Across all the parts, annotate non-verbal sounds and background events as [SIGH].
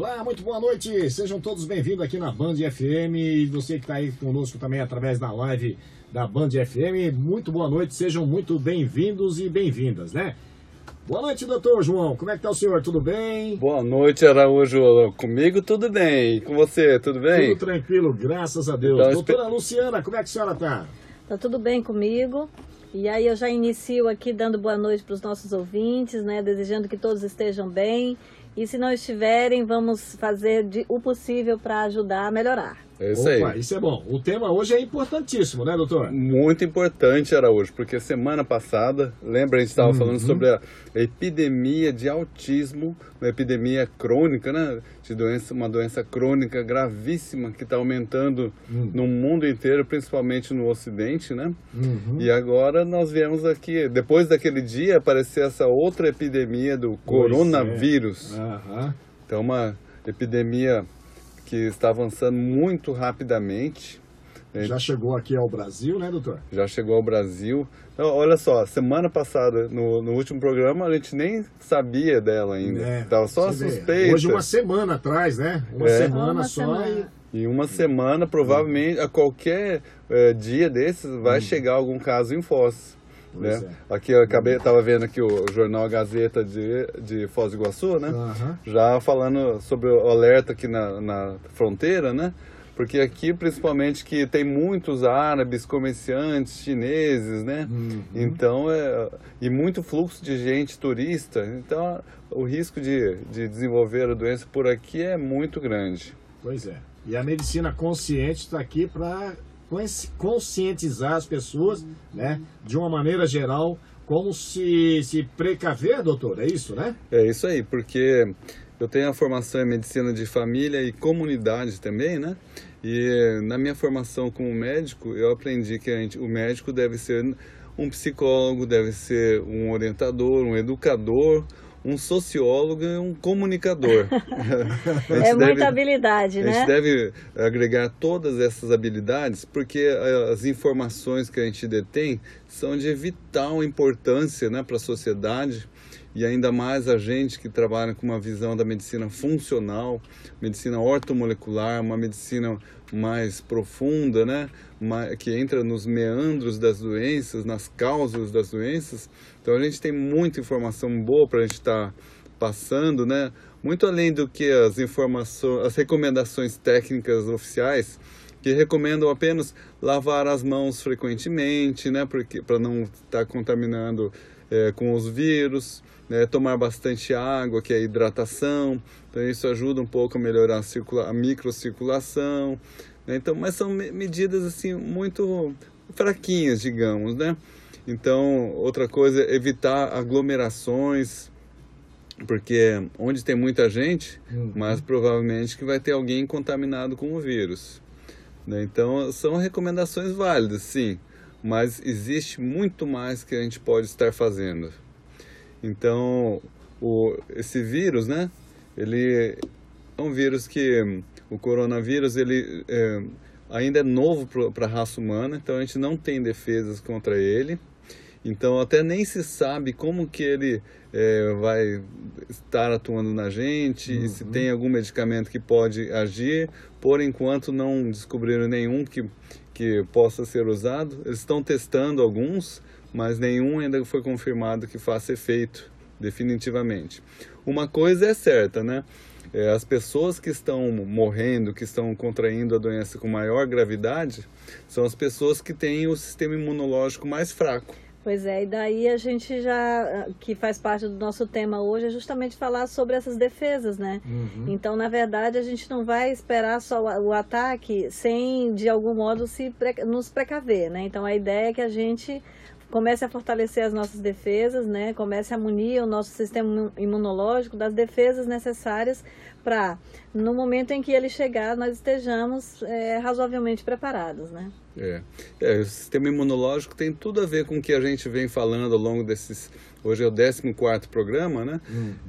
Olá, muito boa noite. Sejam todos bem-vindos aqui na Band FM. E você que está aí conosco também através da live da Band FM, muito boa noite. Sejam muito bem-vindos e bem-vindas, né? Boa noite, doutor João. Como é que tá o senhor? Tudo bem? Boa noite, Araújo. Comigo tudo bem. Com você, tudo bem? Tudo tranquilo, graças a Deus. Então, Doutora Luciana, como é que a senhora tá? Tá tudo bem comigo. E aí eu já inicio aqui dando boa noite para os nossos ouvintes, né? Desejando que todos estejam bem. E se não estiverem, vamos fazer de- o possível para ajudar a melhorar. É isso Opa, aí. isso é bom. O tema hoje é importantíssimo, né, doutor? Muito importante, Araújo, porque semana passada, lembra, a gente estava falando sobre a epidemia de autismo, uma epidemia crônica, né? De doença, uma doença crônica gravíssima que está aumentando no mundo inteiro, principalmente no Ocidente, né? Uhum. E agora nós viemos aqui, depois daquele dia, aparecer essa outra epidemia do Pois é. Aham. Então, uma epidemia que está avançando muito rapidamente. É. Já chegou aqui ao Brasil, né, doutor? Já chegou ao Brasil. Então, olha só, semana passada, no, no último programa, a gente nem sabia dela ainda. É, Estava só suspeita. Hoje, uma semana atrás, né? Uma É. semana Uma só semana. E uma semana, provavelmente, a qualquer eh, dia desses, vai chegar algum caso em Foz. Pois Né? é. Aqui eu acabei, estava vendo aqui o jornal Gazeta de, de Foz do Iguaçu, né? Aham. já falando sobre o alerta aqui na, na fronteira, né? Porque aqui, principalmente, que tem muitos árabes, comerciantes, chineses, né? Uhum. Então, é, e muito fluxo de gente turista. Então, o risco de, de desenvolver a doença por aqui é muito grande. Pois é. E a medicina consciente está aqui para conscientizar as pessoas, né? De uma maneira geral, como se, se precaver, doutor. É isso, né? É isso aí, porque eu tenho a formação em medicina de família e comunidade também, né? E na minha formação como médico, eu aprendi que gente, o médico deve ser um psicólogo, deve ser um orientador, um educador, um sociólogo e um comunicador. [LAUGHS] É muita deve- habilidade, a gente né? deve agregar todas essas habilidades porque eh, as informações que a gente detém são de vital importância né, para a sociedade e ainda mais a gente que trabalha com uma visão da medicina funcional, medicina ortomolecular, uma medicina mais profunda, né, que entra nos meandros das doenças, nas causas das doenças. Então a gente tem muita informação boa para a gente estar passando, né? Muito além do que as informações, as recomendações técnicas oficiais que recomendam apenas lavar as mãos frequentemente, né? Porque para não estar contaminando eh, com os vírus, né? tomar bastante água, que é a hidratação. Então isso ajuda um pouco a melhorar a, a microcirculação. Né? Então, mas são me- medidas assim muito fraquinhas, digamos, né? Então, outra coisa é evitar aglomerações, porque onde tem muita gente, Uhum. mas provavelmente que vai ter alguém contaminado com o vírus. né? Então, são recomendações válidas, sim, mas existe muito mais que a gente pode estar fazendo. Então, o, esse vírus, né? Ele é um vírus que o coronavírus ele é, ainda é novo para a raça humana, então a gente não tem defesas contra ele. Então até nem se sabe como que ele é, vai estar atuando na gente, e se tem algum medicamento que pode agir. Por enquanto não descobriram nenhum que, que possa ser usado. Eles estão testando alguns, mas nenhum ainda foi confirmado que faça efeito definitivamente. Uma coisa é certa, né? É, as pessoas que estão morrendo, que estão contraindo a doença com maior gravidade, são as pessoas que têm o sistema imunológico mais fraco. Pois é, e daí a gente já, que faz parte do nosso tema hoje, é justamente falar sobre essas defesas, né? Uhum. Então, na verdade, a gente não vai esperar só o, ataque sem, de algum modo, se pre- nos precaver, né? Então, a ideia é que a gente comece a fortalecer as nossas defesas, né? Comece a munir o nosso sistema imunológico das defesas necessárias para, no momento em que ele chegar, nós estejamos é, razoavelmente preparados, né? É. é, o sistema imunológico tem tudo a ver com o que a gente vem falando ao longo desses. Hoje é o 14 programa, né?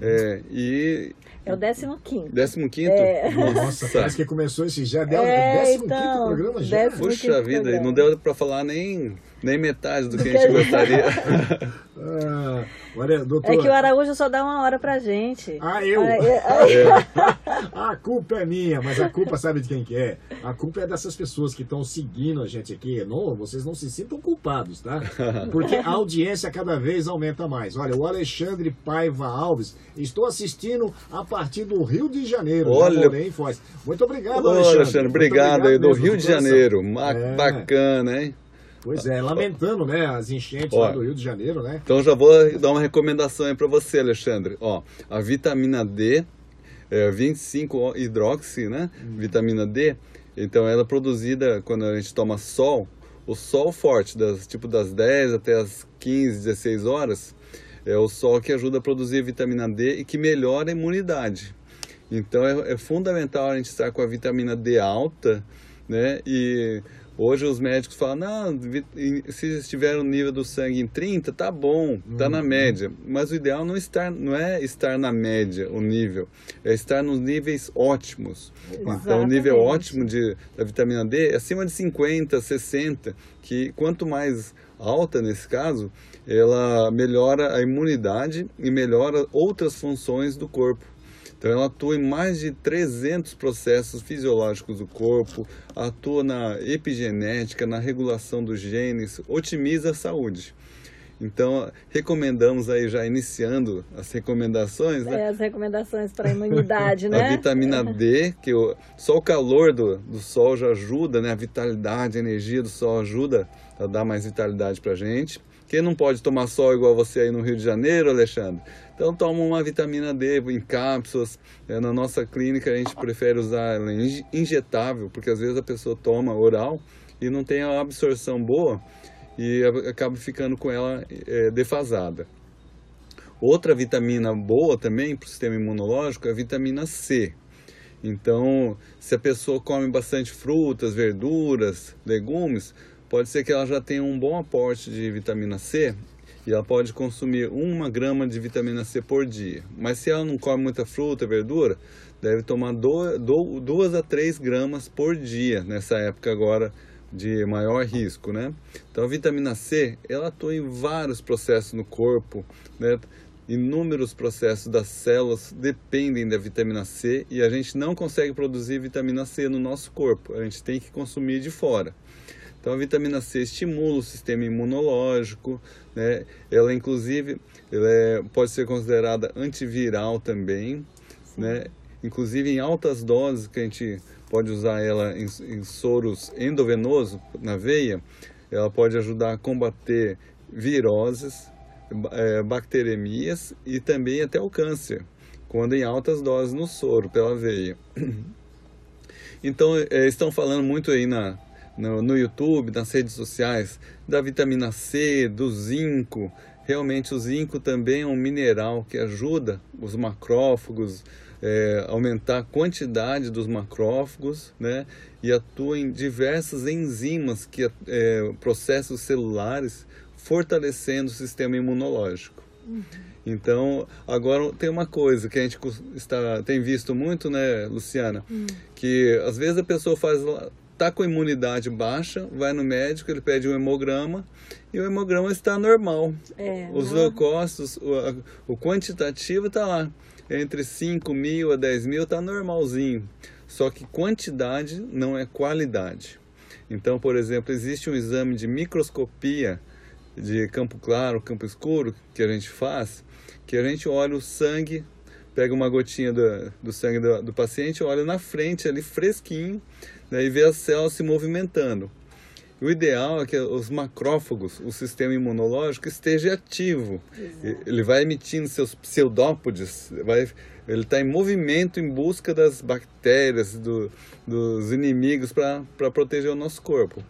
É, e. É o 15 15? É. Nossa, parece que começou esse já. Deu É, 15 então, programa já. décimo- Puxa quinto vida, e programa. não deu para falar nem nem metade do que a gente gostaria. [LAUGHS] Ah, olha, doutor... É que o Araújo só dá uma hora pra gente. Ah, eu? [LAUGHS] Ah, é- a culpa é minha, mas a culpa sabe de quem que é? A culpa é dessas pessoas que estão seguindo a gente aqui. Não, vocês não se sintam culpados, tá? [LAUGHS] Porque a audiência cada vez aumenta mais. Olha, o Alexandre Paiva Alves, estou assistindo a partir do Rio de Janeiro. Olha- já morei em Foz. Muito obrigado, Ô, Alexandre. Alexandre, Muito obrigado aí do mesmo, Rio de. Janeiro. É. Bacana, hein? Pois é, lamentando, né, as enchentes Ó. lá do Rio de Janeiro, né? Então já vou dar uma recomendação aí para você, Alexandre. Ó, a vitamina D, é, 25 hidroxi, né? Vitamina D. Então ela é produzida quando a gente toma sol, o sol forte, das, tipo das 10 até as 15, 16 horas, é o sol que ajuda a produzir vitamina D e que melhora a imunidade. Então é, é fundamental a gente estar com a vitamina D alta, né? E hoje os médicos falam, não, se estiver o nível do sangue em 30, tá bom, tá na média. Mas o ideal não, estar, não é estar na média o nível, é estar nos níveis ótimos. Então o nível Exatamente. ótimo de, da vitamina D é acima de 50, 60, que quanto mais alta nesse caso, ela melhora a imunidade e melhora outras funções do corpo. Então ela atua em mais de 300 processos fisiológicos do corpo, atua na epigenética, na regulação dos genes, otimiza a saúde. Então recomendamos aí já iniciando as recomendações, né? É, as recomendações para [LAUGHS] a imunidade, A né? vitamina D, que o, só o calor do, do sol já ajuda, né? A vitalidade, a energia do sol ajuda a dar mais vitalidade pra gente. Quem não pode tomar sol igual você aí no Rio de Janeiro, Alexandre? Então toma uma vitamina D em cápsulas. É, na nossa clínica a gente prefere usar ela inje- injetável, porque às vezes a pessoa toma oral e não tem a absorção boa e acaba ficando com ela é, defasada. Outra vitamina boa também para o sistema imunológico é a vitamina C. Então, se a pessoa come bastante frutas, verduras, legumes, pode ser que ela já tenha um bom aporte de vitamina C e ela pode consumir uma grama de vitamina C por dia. Mas se ela não come muita fruta, verdura, deve tomar duas a três gramas por dia nessa época agora de maior risco, né? Então a vitamina C, ela atua em vários processos no corpo, né? Inúmeros processos das células dependem da vitamina C e a gente não consegue produzir vitamina C no nosso corpo, a gente tem que consumir de fora. Então a vitamina C estimula o sistema imunológico, né? Ela inclusive ela é- pode ser considerada antiviral também, né? Inclusive em altas doses que a gente pode usar ela em, em soros endovenoso na veia, ela pode ajudar a combater viroses, eh, bacteremias e também até o câncer, quando em altas doses no soro pela veia. [CLEARS THROAT] Então, eh, estão falando muito aí na, no, no YouTube, nas redes sociais, da vitamina C, do zinco. Realmente, o zinco também é um mineral que ajuda os macrófagos, eh, aumentar a quantidade dos macrófagos, né? E atua em diversas enzimas, que, eh, processos celulares, fortalecendo o sistema imunológico. Então, agora tem uma coisa que a gente está, tem visto muito, né, Luciana? Que às vezes a pessoa faz lá- tá com imunidade baixa, vai no médico, ele pede um hemograma e o hemograma está normal. É, Os leucócitos, o, o quantitativo está lá. Entre 5 mil a 10 mil está normalzinho. Só que quantidade não é qualidade. Então, por exemplo, existe um exame de microscopia de campo claro, campo escuro, que a gente faz, que a gente olha o sangue, pega uma gotinha do, do sangue do, do paciente, olha na frente ali fresquinho, né, e vê as células se movimentando. O ideal é que os macrófagos, o sistema imunológico, esteja ativo. Ele vai emitindo seus pseudópodes, vai, ele está em movimento em busca das bactérias, do- dos inimigos para proteger o nosso corpo.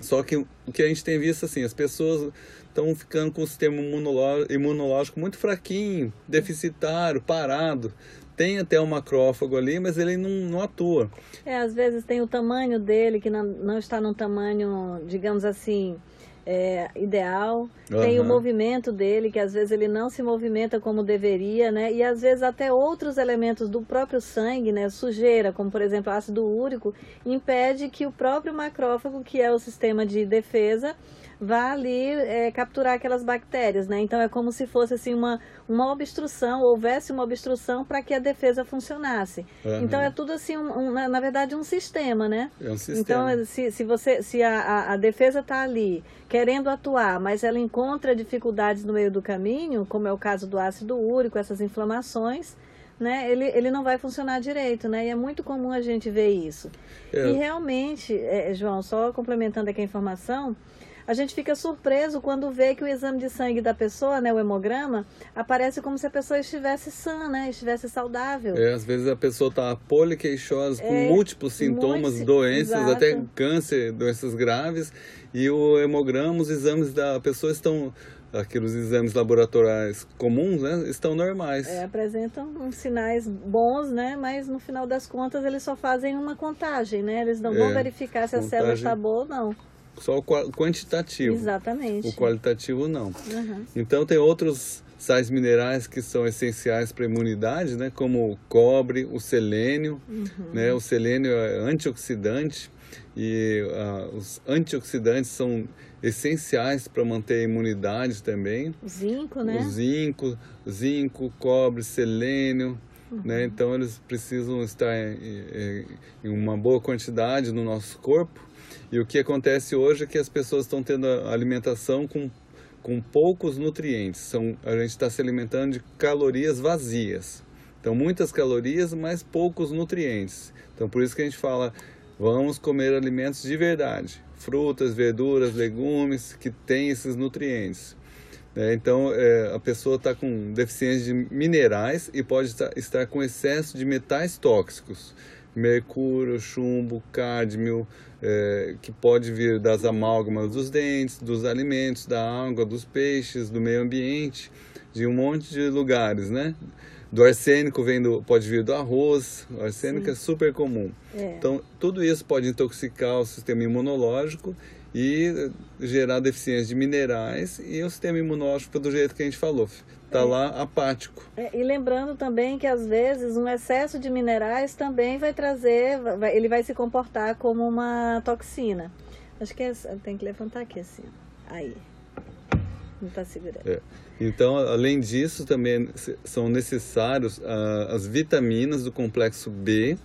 Só que o que a gente tem visto assim, as pessoas estão ficando com o sistema imunoló- imunológico muito fraquinho, deficitário, parado. Tem até um macrófago ali, mas ele não, não atua. É, às vezes tem o tamanho dele, que não, não está num tamanho, digamos assim, é, ideal. Tem o movimento dele, que às vezes ele não se movimenta como deveria, né? E às vezes até outros elementos do próprio sangue, né? Sujeira, como por exemplo ácido úrico, impede que o próprio macrófago, que é o sistema de defesa, vá ali é, capturar aquelas bactérias, né? Então é como se fosse assim uma, uma obstrução, houvesse uma obstrução para que a defesa funcionasse. Uhum. Então é tudo assim, um, um, na verdade, um sistema, né? É um sistema. Então se, se você, se a, a, a defesa está ali querendo atuar, mas ela encontra dificuldades no meio do caminho, como é o caso do ácido úrico, essas inflamações, né, ele, ele não vai funcionar direito, né? E é muito comum a gente ver isso. É. E realmente, é, João, só complementando aqui a informação, a gente fica surpreso quando vê que o exame de sangue da pessoa, né, o hemograma, aparece como se a pessoa estivesse sã, né, estivesse saudável. É, às vezes a pessoa está poliqueixosa, com é, múltiplos sintomas, doenças, exato. até câncer, doenças graves, e o hemograma, os exames da pessoa estão aqueles exames laboratoriais comuns, né, estão normais. É, apresentam sinais bons, né, mas no final das contas eles só fazem uma contagem, né, eles não é, vão verificar se a célula está boa ou não. Só o quantitativo. Exatamente. O qualitativo não. Uhum. Então tem outros sais minerais que são essenciais para a imunidade, né, como o cobre, o selênio, uhum. né, o selênio é antioxidante e uh, os antioxidantes são essenciais para manter a imunidade também. O zinco, né? O zinco, zinco, cobre, selênio, uhum. né? Então eles precisam estar em, em, uma boa quantidade no nosso corpo. E o que acontece hoje é que as pessoas estão tendo alimentação com, com poucos nutrientes. São, a gente está se alimentando de calorias vazias. Então muitas calorias, mas poucos nutrientes. Então por isso que a gente fala, vamos comer alimentos de verdade frutas, verduras, legumes que têm esses nutrientes. É, então, é, a pessoa está com deficiência de minerais e pode estar, estar com excesso de metais tóxicos, mercúrio, chumbo, cádmio, é, que pode vir das amálgamas dos dentes, dos alimentos, da água, dos peixes, do meio ambiente, de um monte de lugares, né? Do arsênico vem do, pode vir do arroz, o arsênico Sim. é super comum. É. Então, tudo isso pode intoxicar o sistema imunológico e gerar deficiência de minerais e o sistema imunológico do jeito que a gente falou, está é. lá apático. É, e lembrando também que às vezes um excesso de minerais também vai trazer, vai, ele vai se comportar como uma toxina. Acho que é, tem que levantar aqui assim, aí. Não está segurando. É. Então, além disso, também são necessários ah, as vitaminas do complexo B,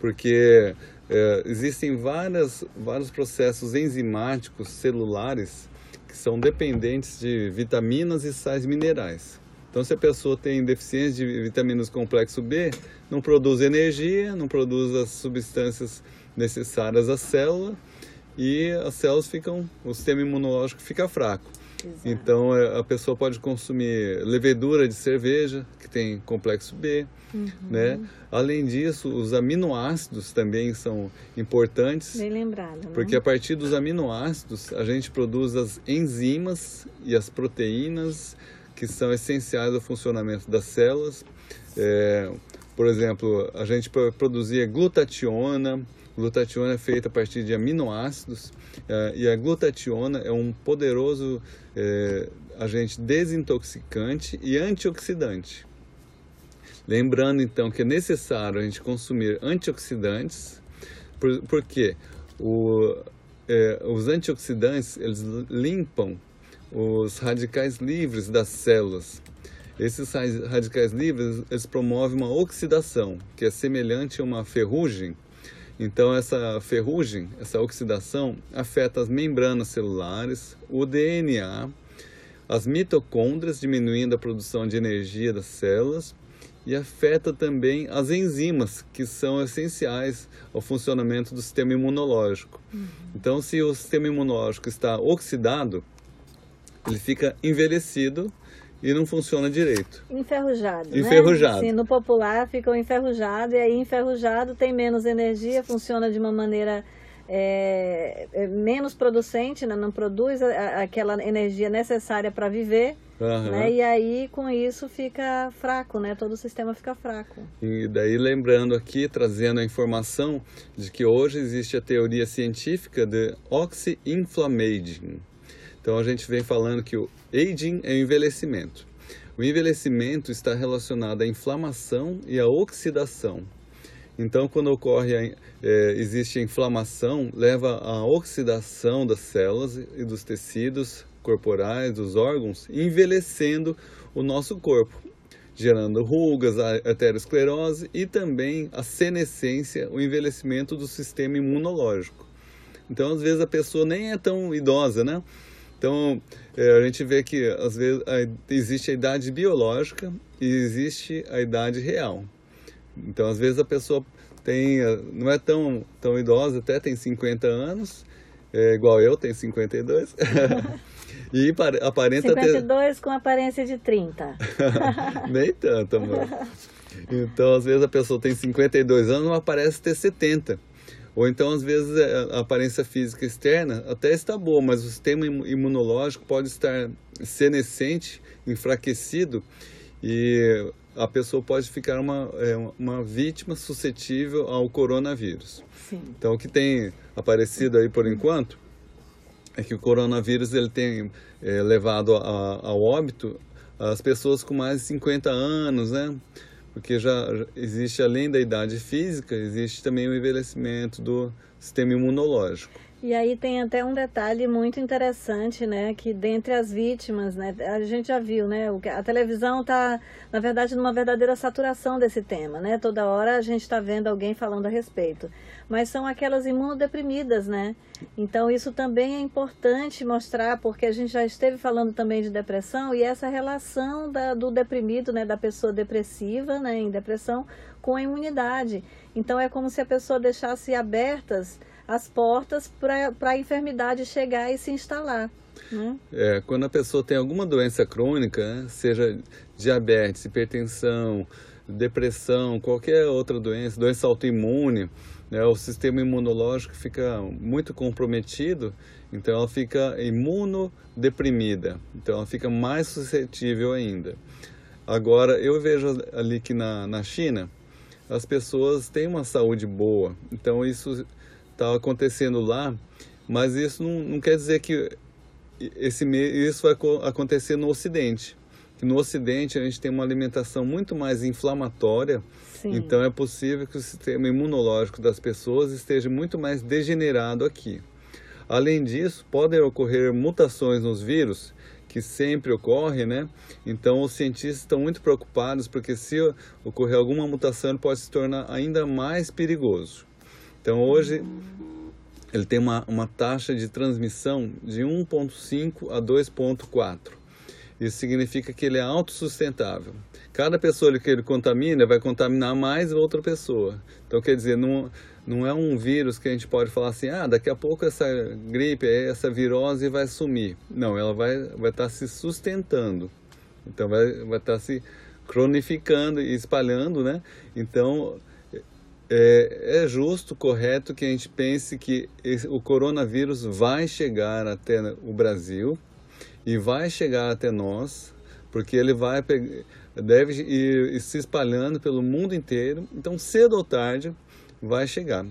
porque é, existem várias, vários processos enzimáticos celulares que são dependentes de vitaminas e sais minerais. Então, se a pessoa tem deficiência de vitaminas complexo B, não produz energia, não produz as substâncias necessárias à célula e as células ficam, o sistema imunológico fica fraco. Exato. Então é, a pessoa pode consumir levedura de cerveja, que tem complexo B, uhum. né? Além disso, os aminoácidos também são importantes. Bem lembrado. Né? Porque a partir dos aminoácidos a gente produz as enzimas e as proteínas que são essenciais ao funcionamento das células. É, por exemplo, a gente produzia glutationa, Glutationa é feita a partir de aminoácidos eh, e a glutationa é um poderoso eh, agente desintoxicante e antioxidante. Lembrando então que é necessário a gente consumir antioxidantes, por, porque o, eh, os antioxidantes eles limpam os radicais livres das células. Esses radicais livres eles promovem uma oxidação, que é semelhante a uma ferrugem então, essa ferrugem, essa oxidação, afeta as membranas celulares, o DNA, as mitocôndrias, diminuindo a produção de energia das células, e afeta também as enzimas, que são essenciais ao funcionamento do sistema imunológico. Uhum. Então, se o sistema imunológico está oxidado, ele fica envelhecido e não funciona direito. Enferrujado. Né? Enferrujado. Né? No popular fica enferrujado, e aí enferrujado tem menos energia, funciona de uma maneira é, é menos producente, né? não produz a, aquela energia necessária para viver. Uhum. Né? E aí, com isso, fica fraco, né? Todo o sistema fica fraco. E daí, lembrando aqui, trazendo a informação de que hoje existe a teoria científica de oxy-inflammaging, então a gente vem falando que o aging é o envelhecimento. O envelhecimento está relacionado à inflamação e à oxidação. Então, quando ocorre, a, é, existe a inflamação, leva à oxidação das células e dos tecidos corporais, dos órgãos, envelhecendo o nosso corpo, gerando rugas, aterosclerose e também a senescência, o envelhecimento do sistema imunológico. Então, às vezes, a pessoa nem é tão idosa, né? Então, é, a gente vê que às vezes a, existe a idade biológica e existe a idade real. Então, às vezes a pessoa tem, eh, não é tão, tão idosa, até tem 50 anos, é, igual eu, tenho 52. e [LAUGHS] aparenta 52 ter... com aparência de 30. [LAUGHS] Nem tanto, amor. Então, às vezes a pessoa tem 52 anos, mas parece ter 70. Ou então, às vezes, é, a aparência física externa até está boa, mas o sistema imunológico pode estar senescente, enfraquecido, e a pessoa pode ficar uma, é, uma vítima suscetível ao coronavírus. Sim. Então, o que tem aparecido aí por enquanto é que o coronavírus ele tem é, levado a, ao óbito as pessoas com mais de 50 anos, né? Porque já existe além da idade física, existe também o envelhecimento do sistema imunológico. E aí tem até um detalhe muito interessante, né, que dentre as vítimas, né, a gente já viu, né, a televisão está, na verdade, numa verdadeira saturação desse tema, né, toda hora a gente está vendo alguém falando a respeito, mas são aquelas imunodeprimidas, né, então isso também é importante mostrar, porque a gente já esteve falando também de depressão e essa relação da, do deprimido, né, da pessoa depressiva, né, em depressão, com a imunidade, então é como se a pessoa deixasse abertas as portas para a enfermidade chegar e se instalar. Né? É, quando a pessoa tem alguma doença crônica, seja diabetes, hipertensão, depressão, qualquer outra doença, doença autoimune, né, o sistema imunológico fica muito comprometido, então ela fica imunodeprimida, então ela fica mais suscetível ainda. Agora, eu vejo ali que na, na China, as pessoas têm uma saúde boa, então isso está acontecendo lá, mas isso não, não quer dizer que esse, isso vai acontecer no Ocidente. No Ocidente a gente tem uma alimentação muito mais inflamatória, Sim. então é possível que o sistema imunológico das pessoas esteja muito mais degenerado aqui. Além disso, podem ocorrer mutações nos vírus, que sempre ocorre, né? Então os cientistas estão muito preocupados porque se ocorrer alguma mutação ele pode se tornar ainda mais perigoso. Então hoje ele tem uma, uma taxa de transmissão de 1,5 a 2,4. Isso significa que ele é autossustentável. Cada pessoa que ele contamina vai contaminar mais outra pessoa. Então, quer dizer, não, não é um vírus que a gente pode falar assim, ah, daqui a pouco essa gripe, essa virose vai sumir. Não, ela vai estar vai tá se sustentando. Então, vai, vai estar tá se cronificando e espalhando, né? Então, é, é, justo, correto que a gente pense que esse, o coronavírus vai chegar até o Brasil e vai chegar até nós, porque ele vai deve ir, se espalhando pelo mundo inteiro. Então, cedo ou tarde, vai chegar.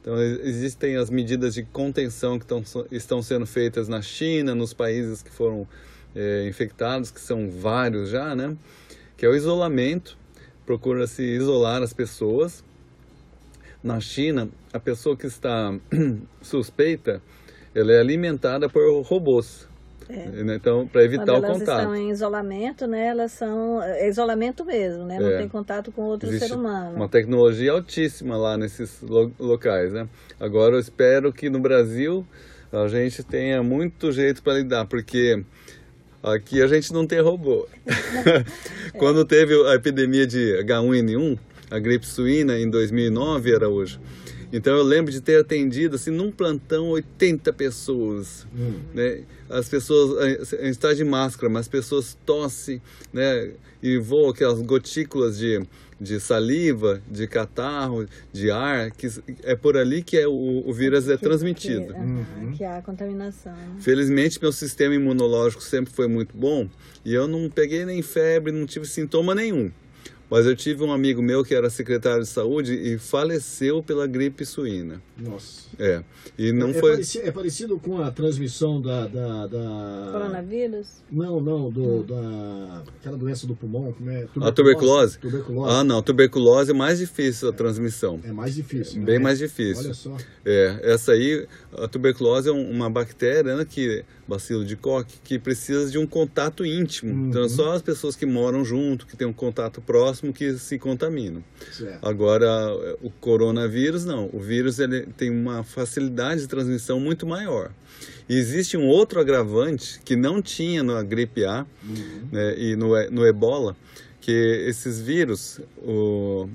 Então, existem as medidas de contenção que estão, estão sendo feitas na China, nos países que foram é, infectados, que são vários já, né? Que é o isolamento. Procura-se isolar as pessoas na China, a pessoa que está [CLEARS THROAT] suspeita, ela é alimentada por robôs. É. Né? Então, para evitar Quando o contato. elas estão em isolamento, né? Elas são é isolamento mesmo, né? Não é. tem contato com outro Existe ser humano. Uma tecnologia altíssima lá nesses lo locais, né? Agora eu espero que no Brasil a gente tenha muito jeito para lidar, porque aqui a gente não tem robô. [LAUGHS] [LAUGHS] Quando teve a epidemia de H1N1, a gripe suína em 2009 era hoje. Então eu lembro de ter atendido assim num plantão 80 pessoas, hum. né? As pessoas a gente está de máscara, mas as pessoas tossem, né? E voam aquelas gotículas de, de saliva, de catarro, de ar, que é por ali que é o, o vírus é transmitido. Que, uhum. que há contaminação. Né? Felizmente meu sistema imunológico sempre foi muito bom e eu não peguei nem febre, não tive sintoma nenhum. Mas eu tive um amigo meu que era secretário de saúde e faleceu pela gripe suína. Nossa. É. E não é, foi. Parecido, é parecido com a transmissão da. da, da... Coronavírus? Não, não, do, da. aquela doença do pulmão, como é? A tuberculose? Tuberculose. Ah, não, tuberculose é mais difícil a transmissão. É mais difícil. Bem né? mais difícil. Olha só. É, essa aí, a tuberculose é uma bactéria, né, que, bacilo de Koch, que precisa de um contato íntimo. Uhum. Então, só as pessoas que moram junto, que têm um contato próximo, que se contaminam. Certo. Agora, o coronavírus, não. O vírus ele tem uma facilidade de transmissão muito maior. E existe um outro agravante que não tinha na gripe A Uhum. né, e no, no ebola, que esses vírus, o,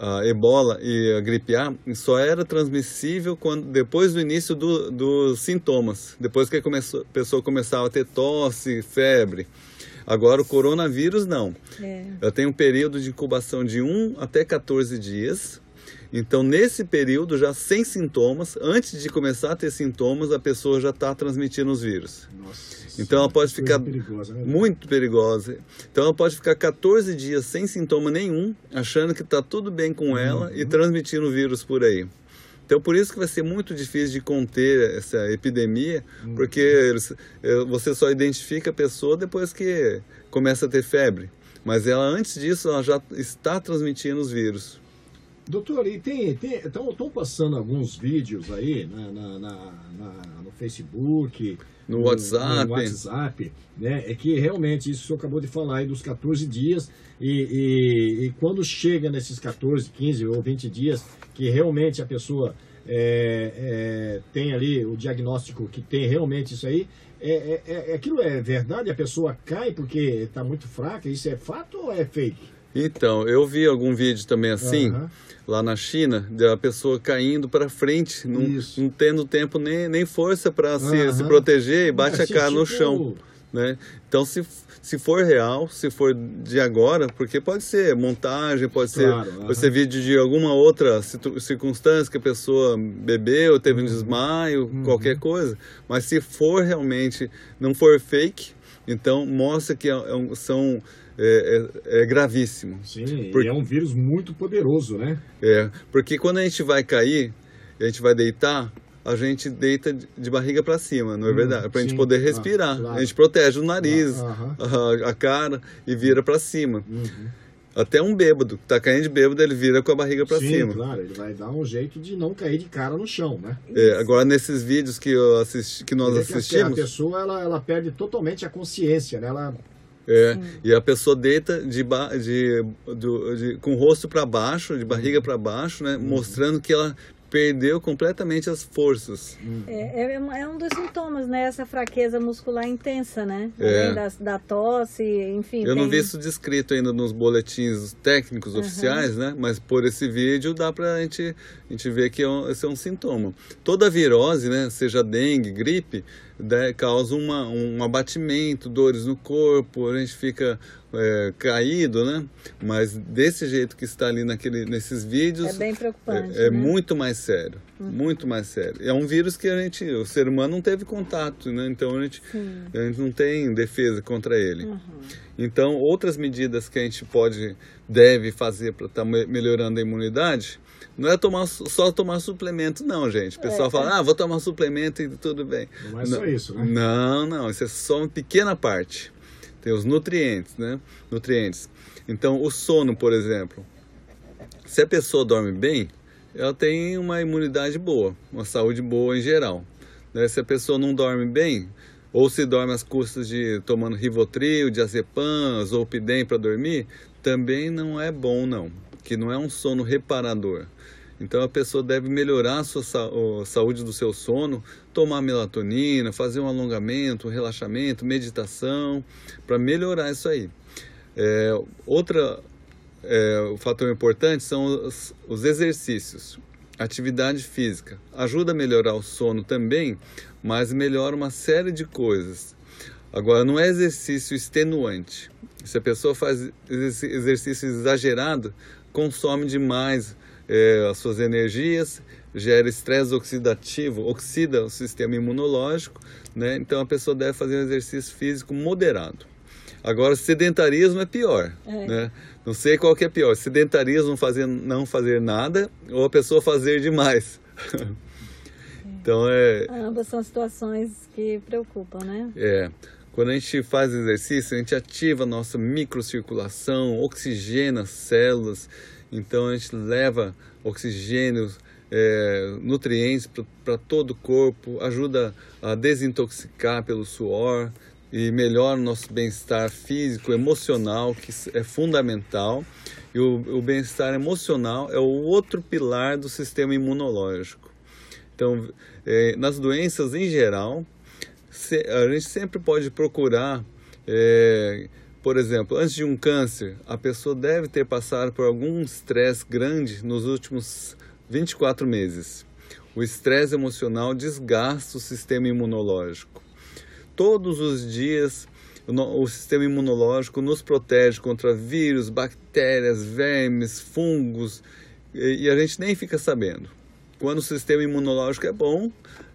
a ebola e a gripe A, só era transmissível quando, depois do início do- dos sintomas, depois que a pessoa começava a ter tosse, febre. Agora, o coronavírus, não. É. Eu tenho um período de incubação de 1 até 14 dias. Então, nesse período, já sem sintomas, antes de começar a ter sintomas, a pessoa já está transmitindo os vírus. Nossa. Então, ela pode ficar perigosa, né? muito perigosa. Então, ela pode ficar 14 dias sem sintoma nenhum, achando que está tudo bem com ela e transmitindo o vírus por aí. Então, por isso que vai ser muito difícil de conter essa epidemia, porque eles- eh, você só identifica a pessoa depois que começa a ter febre. Mas ela, antes disso, ela já está transmitindo os vírus. Doutor, e tem. Estão passando alguns vídeos aí na, na- na- na- no Facebook. No WhatsApp. No WhatsApp, né? É que realmente isso o senhor acabou de falar aí dos 14 dias. E, e- e quando chega nesses 14, 15 ou 20 dias, que realmente a pessoa é, é, tem ali o diagnóstico que tem realmente isso aí. É, é, é- aquilo é verdade? A pessoa cai porque está muito fraca? Isso é fato ou é fake? Então, eu vi algum vídeo também assim, Aham. lá na China, da pessoa caindo para frente, não, não tendo tempo nem, nem força para se, Aham. se proteger e bate É, a cara no tipo- chão. Né? Então, se, se for real, se for de agora, porque pode ser montagem, pode Claro, ser, aham. pode ser vídeo de alguma outra circunstância que a pessoa bebeu, teve um Uhum. desmaio, qualquer coisa. Mas se for realmente, não for fake, então mostra que é um- são é, é- é gravíssimo. Sim, Por- e é um vírus muito poderoso, né? É, porque quando a gente vai cair, a gente vai deitar, a gente deita de- barriga para cima, não é Hum, verdade? Para a gente sim. poder Ah, respirar. claro. A gente protege o nariz, Ah, a, a cara e vira para cima. Uhum. Até um bêbado, que tá caindo de bêbado, ele vira com a barriga para Sim, cima. claro, ele vai dar um jeito de não cair de cara no chão, né? É, agora nesses vídeos que, eu assisti, que nós dizer que a- assistimos, A pessoa ela, ela perde totalmente a consciência, né? Ela, é, e a pessoa deita de, ba- de, do- de- com o rosto para baixo, de Uhum. barriga para baixo, né, mostrando que ela perdeu completamente as forças. É, é, é um dos sintomas, né? Essa fraqueza muscular intensa, né? É. Da, da tosse, enfim. Eu não tem- vi isso descrito ainda nos boletins técnicos oficiais, né? Mas por esse vídeo dá pra gente, a gente ver que é um- esse é um sintoma. Toda virose, né? Seja dengue, gripe, né, causa uma, um abatimento, dores no corpo, a gente fica é, caído, né? Mas desse jeito que está ali naquele, nesses vídeos... É bem preocupante. É, é né? muito mais sério, muito mais sério. É um vírus que a gente, o ser humano não teve contato, né? Então a gente, Sim. a gente não tem defesa contra ele. Uhum. Então, outras medidas que a gente pode, deve fazer para estar melhorando a imunidade, não é tomar, só tomar suplemento, não, gente. O pessoal É. fala, ah, vou tomar suplemento e tudo bem. não é só isso, né? Não, não, isso é só uma pequena parte. Tem os nutrientes, né? Nutrientes. Então, o sono, por exemplo. Se a pessoa dorme bem, ela tem uma imunidade boa, uma saúde boa em geral. né? Se a pessoa não dorme bem, ou se dorme às custas de tomando Rivotril, diazepam, Zolpidem para dormir, também não é bom não, que não é um sono reparador. Então a pessoa deve melhorar a sua o- saúde do seu sono, tomar melatonina, fazer um alongamento, um relaxamento, meditação, para melhorar isso aí. É, outra é, fator importante são os, os exercícios. Atividade física ajuda a melhorar o sono também, mas melhora uma série de coisas. Agora, não é exercício extenuante. Se a pessoa faz exerc- exercício exagerado, consome demais é, as suas energias, gera estresse oxidativo, oxida o sistema imunológico, né? Então a pessoa deve fazer um exercício físico moderado. Agora, sedentarismo é pior, É. né? Não sei qual que é pior, sedentarismo fazer, não fazer nada ou a pessoa fazer demais. [LAUGHS] então é, Ambas são situações que preocupam, né? é, quando a gente faz exercício, a gente ativa a nossa microcirculação, oxigena as células, então a gente leva oxigênio, é, nutrientes para todo o corpo, ajuda a desintoxicar pelo suor e melhora o nosso bem-estar físico, emocional, que é fundamental. E o, o bem-estar emocional é o outro pilar do sistema imunológico. Então, é, nas doenças em geral, se- a gente sempre pode procurar, é, por exemplo, antes de um câncer, a pessoa deve ter passado por algum estresse grande nos últimos 24 meses. O estresse emocional desgasta o sistema imunológico. Todos os dias, o sistema imunológico nos protege contra vírus, bactérias, vermes, fungos, e a gente nem fica sabendo. Quando o sistema imunológico é bom,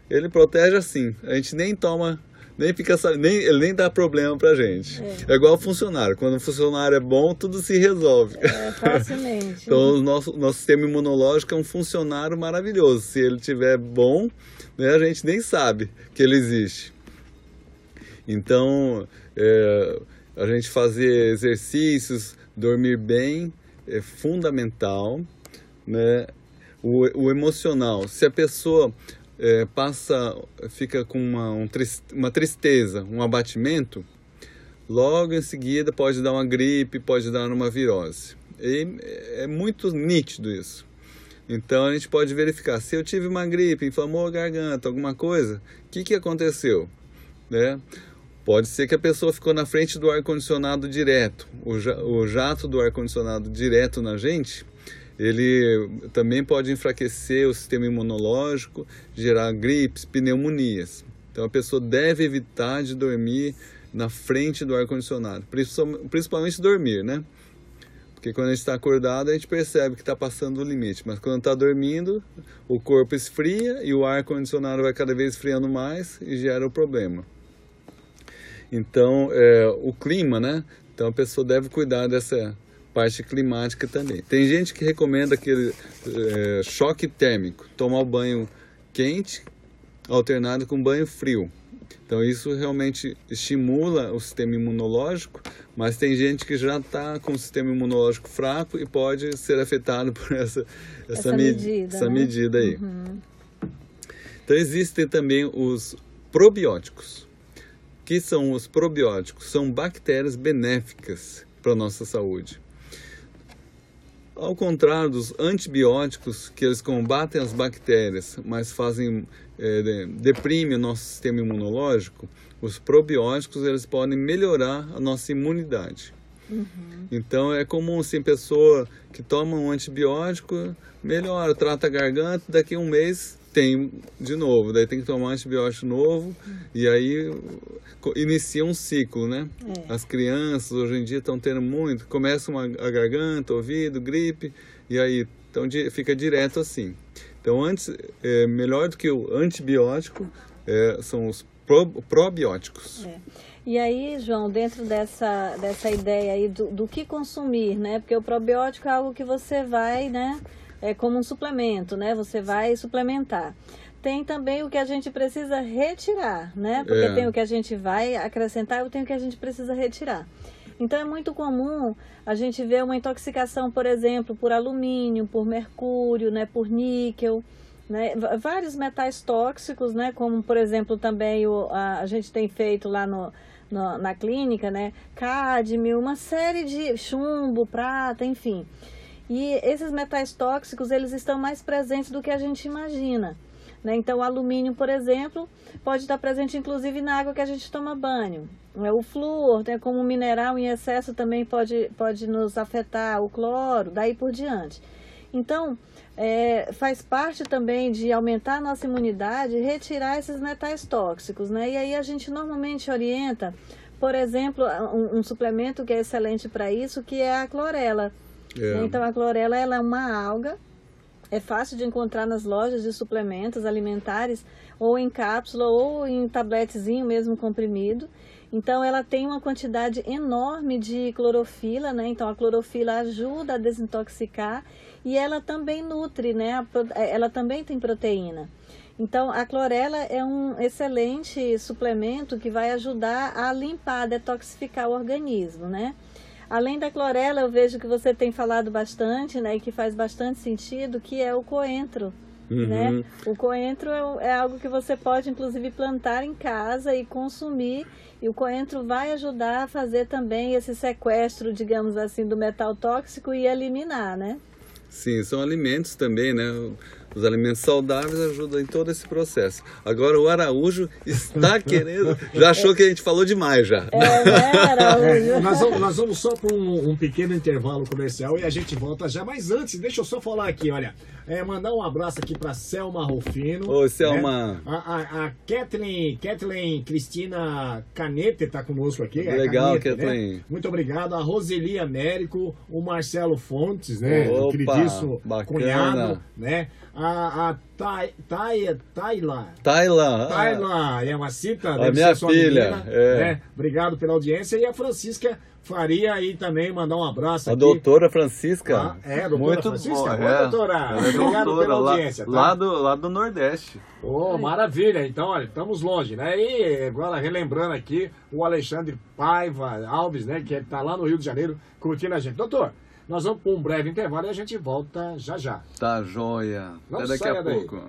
ele protege assim. A gente nem toma, nem fica nem ele nem dá problema pra gente. É, igual funcionário. Quando o funcionário é bom, tudo se resolve. É, facilmente. [LAUGHS] Então, o nosso, nosso sistema imunológico é um funcionário maravilhoso. Se ele estiver bom, né, a gente nem sabe que ele existe. Então, é, a gente fazer exercícios, dormir bem é fundamental. Né? O, o emocional, se a pessoa é, passa, fica com uma, um uma tristeza, um abatimento, logo em seguida pode dar uma gripe, pode dar uma virose. E é muito nítido isso. Então a gente pode verificar se eu tive uma gripe, inflamou a garganta, alguma coisa, o que, que aconteceu? Né? Pode ser que a pessoa ficou na frente do ar-condicionado direto. O jato do ar-condicionado direto na gente, ele também pode enfraquecer o sistema imunológico, gerar gripes, pneumonias. Então a pessoa deve evitar de dormir na frente do ar-condicionado, principalmente dormir, né? Porque quando a gente está acordado, a gente percebe que está passando o limite. Mas quando está dormindo, o corpo esfria e o ar-condicionado vai cada vez esfriando mais e gera o problema. Então, é, o clima, né? Então a pessoa deve cuidar dessa parte climática também. Tem gente que recomenda aquele é, choque térmico, tomar o banho quente alternado com banho frio. Então isso realmente estimula o sistema imunológico, mas tem gente que já está com o sistema imunológico fraco e pode ser afetado por [LAUGHS] essa, essa, Essa me- medida, essa né? medida aí. Uhum. Então existem também os probióticos. O que são os probióticos? São bactérias benéficas para a nossa saúde. Ao contrário dos antibióticos, que eles combatem as bactérias, mas fazem eh, de- deprimem o nosso sistema imunológico, os probióticos eles podem melhorar a nossa imunidade. Então é comum assim, pessoa que toma um antibiótico, melhora, trata a garganta, daqui a um mês tem de novo, daí tem que tomar um antibiótico novo e aí inicia um ciclo, né? É. As crianças hoje em dia estão tendo muito, começam a, a garganta, ouvido, gripe e aí então fica direto assim. Então antes, é, melhor do que o antibiótico é, são os pro- probióticos. É. E aí, João, dentro dessa, dessa ideia aí do, do que consumir, né? Porque o probiótico é algo que você vai, né? É como um suplemento, né? Você vai suplementar. Tem também o que a gente precisa retirar, né? Porque É. tem o que a gente vai acrescentar e tem o que a gente precisa retirar. Então é muito comum a gente ver uma intoxicação, por exemplo, por alumínio, por mercúrio, né? Por níquel né, vários metais tóxicos, né, como por exemplo também o, a, a gente tem feito lá no, no- na clínica, né, cádmio, uma série de chumbo, prata, enfim. E esses metais tóxicos, eles estão mais presentes do que a gente imagina. Né? Então, o alumínio, por exemplo, pode estar presente inclusive na água que a gente toma banho. né? O flúor, né, como mineral em excesso, também pode, pode nos afetar, o cloro, daí por diante. Então, é, faz parte também de aumentar a nossa imunidade retirar esses metais tóxicos, né? E aí a gente normalmente orienta, por exemplo, um, um suplemento que é excelente para isso, que é a clorela. É. Então, a clorela ela é uma alga, é fácil de encontrar nas lojas de suplementos alimentares, ou em cápsula, ou em tabletezinho mesmo comprimido. Então ela tem uma quantidade enorme de clorofila, né? Então a clorofila ajuda a desintoxicar e ela também nutre, né? Ela também tem proteína. Então a clorela é um excelente suplemento que vai ajudar a limpar, a detoxificar o organismo, né? Além da clorela, eu vejo que você tem falado bastante, né, e que faz bastante sentido, que é o coentro. Uhum. Né? O coentro é, é, algo que você pode, inclusive, plantar em casa e consumir. E o coentro vai ajudar a fazer também esse sequestro, digamos assim, do metal tóxico e eliminar, né? Sim, são alimentos também, né? Os alimentos saudáveis ajudam em todo esse processo. Agora o Araújo está [LAUGHS] querendo, já achou que a gente falou demais já. É, né, Araújo? É, [LAUGHS] nós, vamos, nós vamos só para um, um, pequeno intervalo comercial e a gente volta já. Mas antes, deixa eu só falar aqui, olha. É, mandar um abraço aqui para Selma Rufino. Oi, Selma. Né? A, a, a Kathleen, Kathleen Cristina Canete está conosco aqui. É Legal, Canete, né? Kathleen. Né? Muito obrigado. A Roseli Américo, o Marcelo Fontes, né? Opa, o queridíssimo bacana. cunhado, né? A, a Taila. Taila. Taila, é uma cita. A minha filha. Menina, é. né? Obrigado pela audiência. E a Francisca Faria aí também, mandar um abraço a aqui. doutora Francisca. Ah, é, doutora Muito Francisca? Boa, é. doutora. É Obrigado doutora, pela audiência. Lá, tá? lá, do, lá do Nordeste. Oh, maravilha. Então, olha, estamos longe, né? E agora, relembrando aqui, o Alexandre Paiva Alves, né? Que está lá no Rio de Janeiro, curtindo a gente. Doutor, nós vamos para um breve intervalo e a gente volta já já. Tá joia. Até daqui a daí. pouco.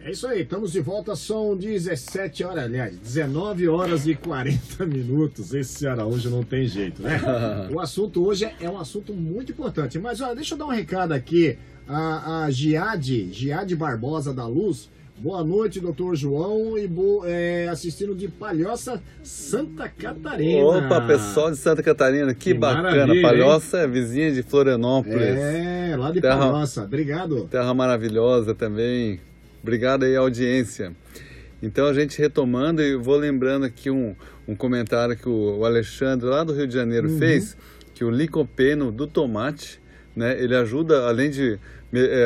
É isso aí, estamos de volta, são 17 horas, aliás, 19 horas e 40 minutos. Esse Araújo não tem jeito, né? [LAUGHS] o assunto hoje é, é um assunto muito importante. Mas olha, deixa eu dar um recado aqui. A, a Giade, Giade Barbosa da Luz, Boa noite, doutor João, e bo, é, assistindo de Palhoça, Santa Catarina. Opa, pessoal de Santa Catarina, que, que bacana. Palhoça é vizinha de Florianópolis. É, lá de terra, Palhoça. Obrigado. Terra maravilhosa também. Obrigado aí, audiência. Então, a gente retomando, e vou lembrando aqui um, um comentário que o Alexandre, lá do Rio de Janeiro, uhum. fez, que o licopeno do tomate, né, ele ajuda, além de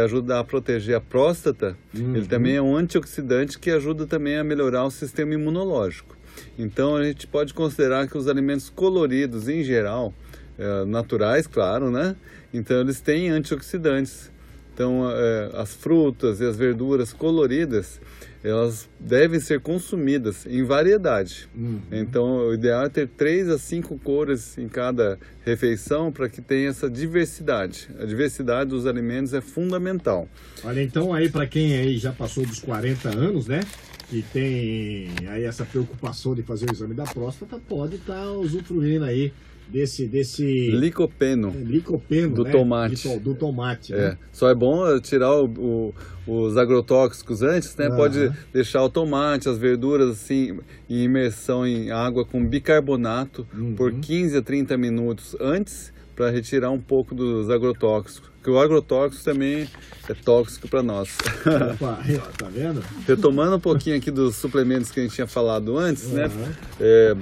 ajuda a proteger a próstata, uhum. ele também é um antioxidante que ajuda também a melhorar o sistema imunológico. Então a gente pode considerar que os alimentos coloridos em geral, é, naturais, claro, né? Então eles têm antioxidantes. Então é, as frutas e as verduras coloridas, elas devem ser consumidas em variedade. Uhum. Então, o ideal é ter três a cinco cores em cada refeição para que tenha essa diversidade. A diversidade dos alimentos é fundamental. Olha, então aí para quem aí já passou dos 40 anos, né? E tem aí essa preocupação de fazer o exame da próstata, pode estar tá usufruindo aí desse desse licopeno, licopeno do né? tomate do, do tomate é. Né? só é bom tirar o, o, os agrotóxicos antes né pode deixar o tomate as verduras assim em imersão em água com bicarbonato uhum. por 15 a 30 minutos antes para retirar um pouco dos agrotóxicos porque o agrotóxico também é tóxico para nós. Opa, [LAUGHS] aí, ó, tá vendo? Retomando um pouquinho aqui dos suplementos que a gente tinha falado antes, uhum. né? É,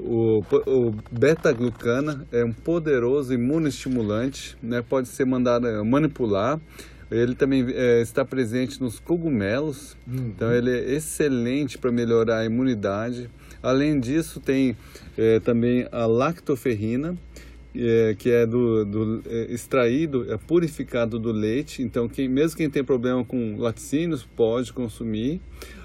o, o beta-glucana é um poderoso imunoestimulante, né? pode ser mandado eh, manipular. Ele também é, está presente nos cogumelos, uhum. então ele é excelente para melhorar a imunidade. Além disso, tem é, também a lactoferrina, é, que é do, do é, extraído, é purificado do leite. Então, quem, mesmo quem tem problema com laticínios pode consumir.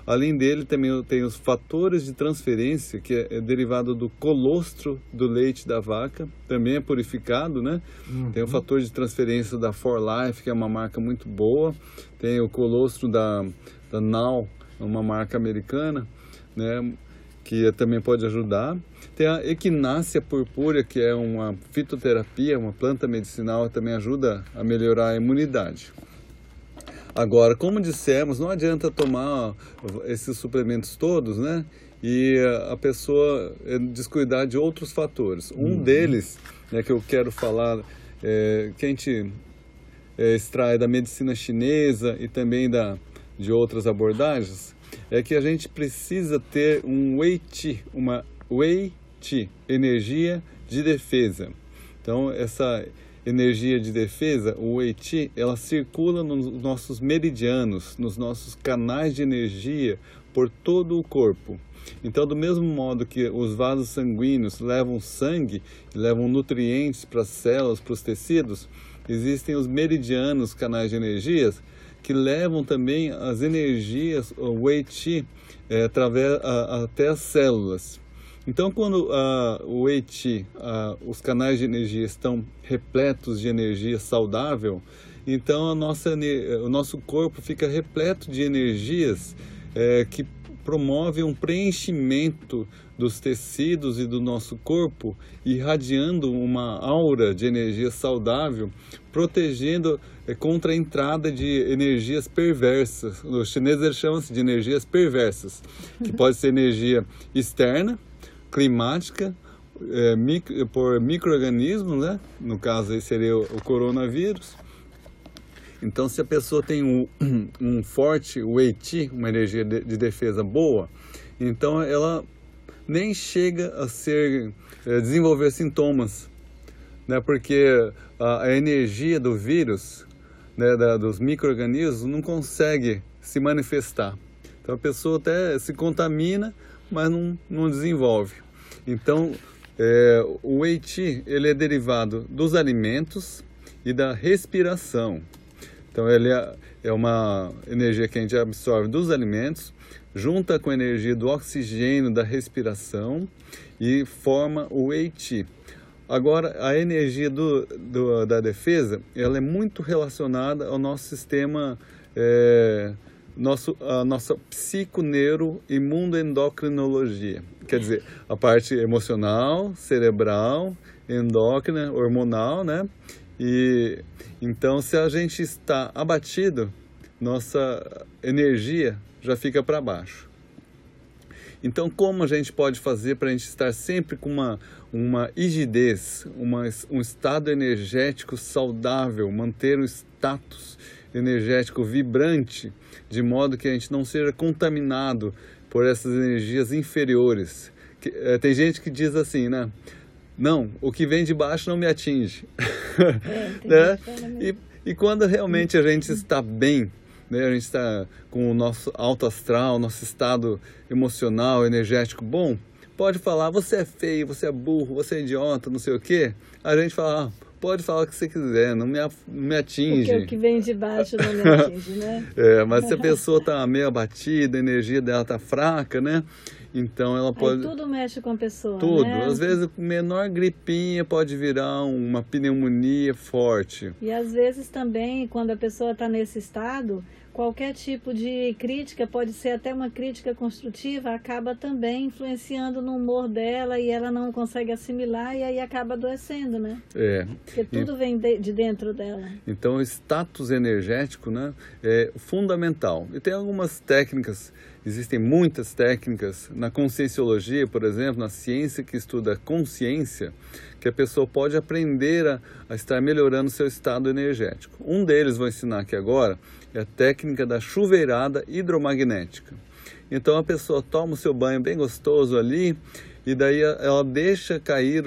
Além dele, também tem os fatores de transferência, que é, é derivado do colostro do leite da vaca, também é purificado, né? Uhum. Tem o fator de transferência da For Life, que é uma marca muito boa. Tem o colostro da, da Now, uma marca americana, né? Que também pode ajudar. Tem a equinácea purpúrea, que é uma fitoterapia, uma planta medicinal, também ajuda a melhorar a imunidade. Agora, como dissemos, não adianta tomar esses suplementos todos, né? E a pessoa eh, descuidar de outros fatores. Um uhum. deles, né, que eu quero falar, é, que a gente é, extrai da medicina chinesa e também da, de outras abordagens, é que a gente precisa ter um Wei Qi, uma Wei Qi, energia de defesa. Então, essa energia de defesa, o Wei Qi, ela circula nos nossos meridianos, nos nossos canais de energia por todo o corpo. Então, do mesmo modo que os vasos sanguíneos levam sangue, levam nutrientes para as células, para os tecidos, existem os meridianos, canais de energias, que levam também as energias, o Wei Qi, é, através, a, até as células. Então, quando uh, o Eiti, uh, os canais de energia estão repletos de energia saudável, então a nossa, o nosso corpo fica repleto de energias é, que promovem um preenchimento dos tecidos e do nosso corpo, irradiando uma aura de energia saudável, protegendo é, contra a entrada de energias perversas. Os chineses chamam-se de energias perversas, que pode ser energia externa, climática é, micro, por microorganismos, né? no caso aí seria o, o, coronavírus. Então, se a pessoa tem um, [CLEARS THROAT] um forte Wei uma energia de, de, defesa boa, então ela nem chega a ser é, desenvolver sintomas, né? Porque a, a energia do vírus, né, da, dos microorganismos não consegue se manifestar. Então a pessoa até se contamina, mas não, não desenvolve. Então, é, o Eiti ele é derivado dos alimentos e da respiração. Então, ele é, é uma energia que a gente absorve dos alimentos, junta com a energia do oxigênio da respiração e forma o Eiti. Agora, a energia do, do, da defesa, ela é muito relacionada ao nosso sistema é, nosso, a nossa psiconeuro imunoendocrinologia. Quer dizer, a parte emocional, cerebral, endócrina, hormonal, né? E então, se a gente está abatido, nossa energia já fica para baixo. Então, como a gente pode fazer para a gente estar sempre com uma, uma rigidez, uma, um estado energético saudável, manter o status energético vibrante, de modo que a gente não seja contaminado por essas energias inferiores. Que, é, tem gente que diz assim, né? Não, o que vem de baixo não me atinge. [LAUGHS] É, né? e, e quando realmente a gente está bem, né? a gente está com o nosso alto astral, nosso estado emocional, energético bom, pode falar, você é feio, você é burro, você é idiota, não sei o quê. A gente fala, ah, pode falar o que você quiser, não me, não me atinge. Porque o que vem de baixo não me atinge, né? [LAUGHS] é, mas se a pessoa está meio abatida, a energia dela está fraca, né? Então ela pode. Aí tudo mexe com a pessoa. Tudo. Né? Às vezes, menor gripinha pode virar uma pneumonia forte. E às vezes também, quando a pessoa está nesse estado, qualquer tipo de crítica, pode ser até uma crítica construtiva, acaba também influenciando no humor dela e ela não consegue assimilar e aí acaba adoecendo, né? É. Porque tudo e, vem de, de, dentro dela. Então, o status energético né, é fundamental. E tem algumas técnicas, existem muitas técnicas na conscienciologia, por exemplo, na ciência que estuda consciência, que a pessoa pode aprender a, a estar melhorando seu estado energético. Um deles vou ensinar aqui agora é a técnica da chuveirada hidromagnética. Então a pessoa toma o seu banho bem gostoso ali e daí ela deixa cair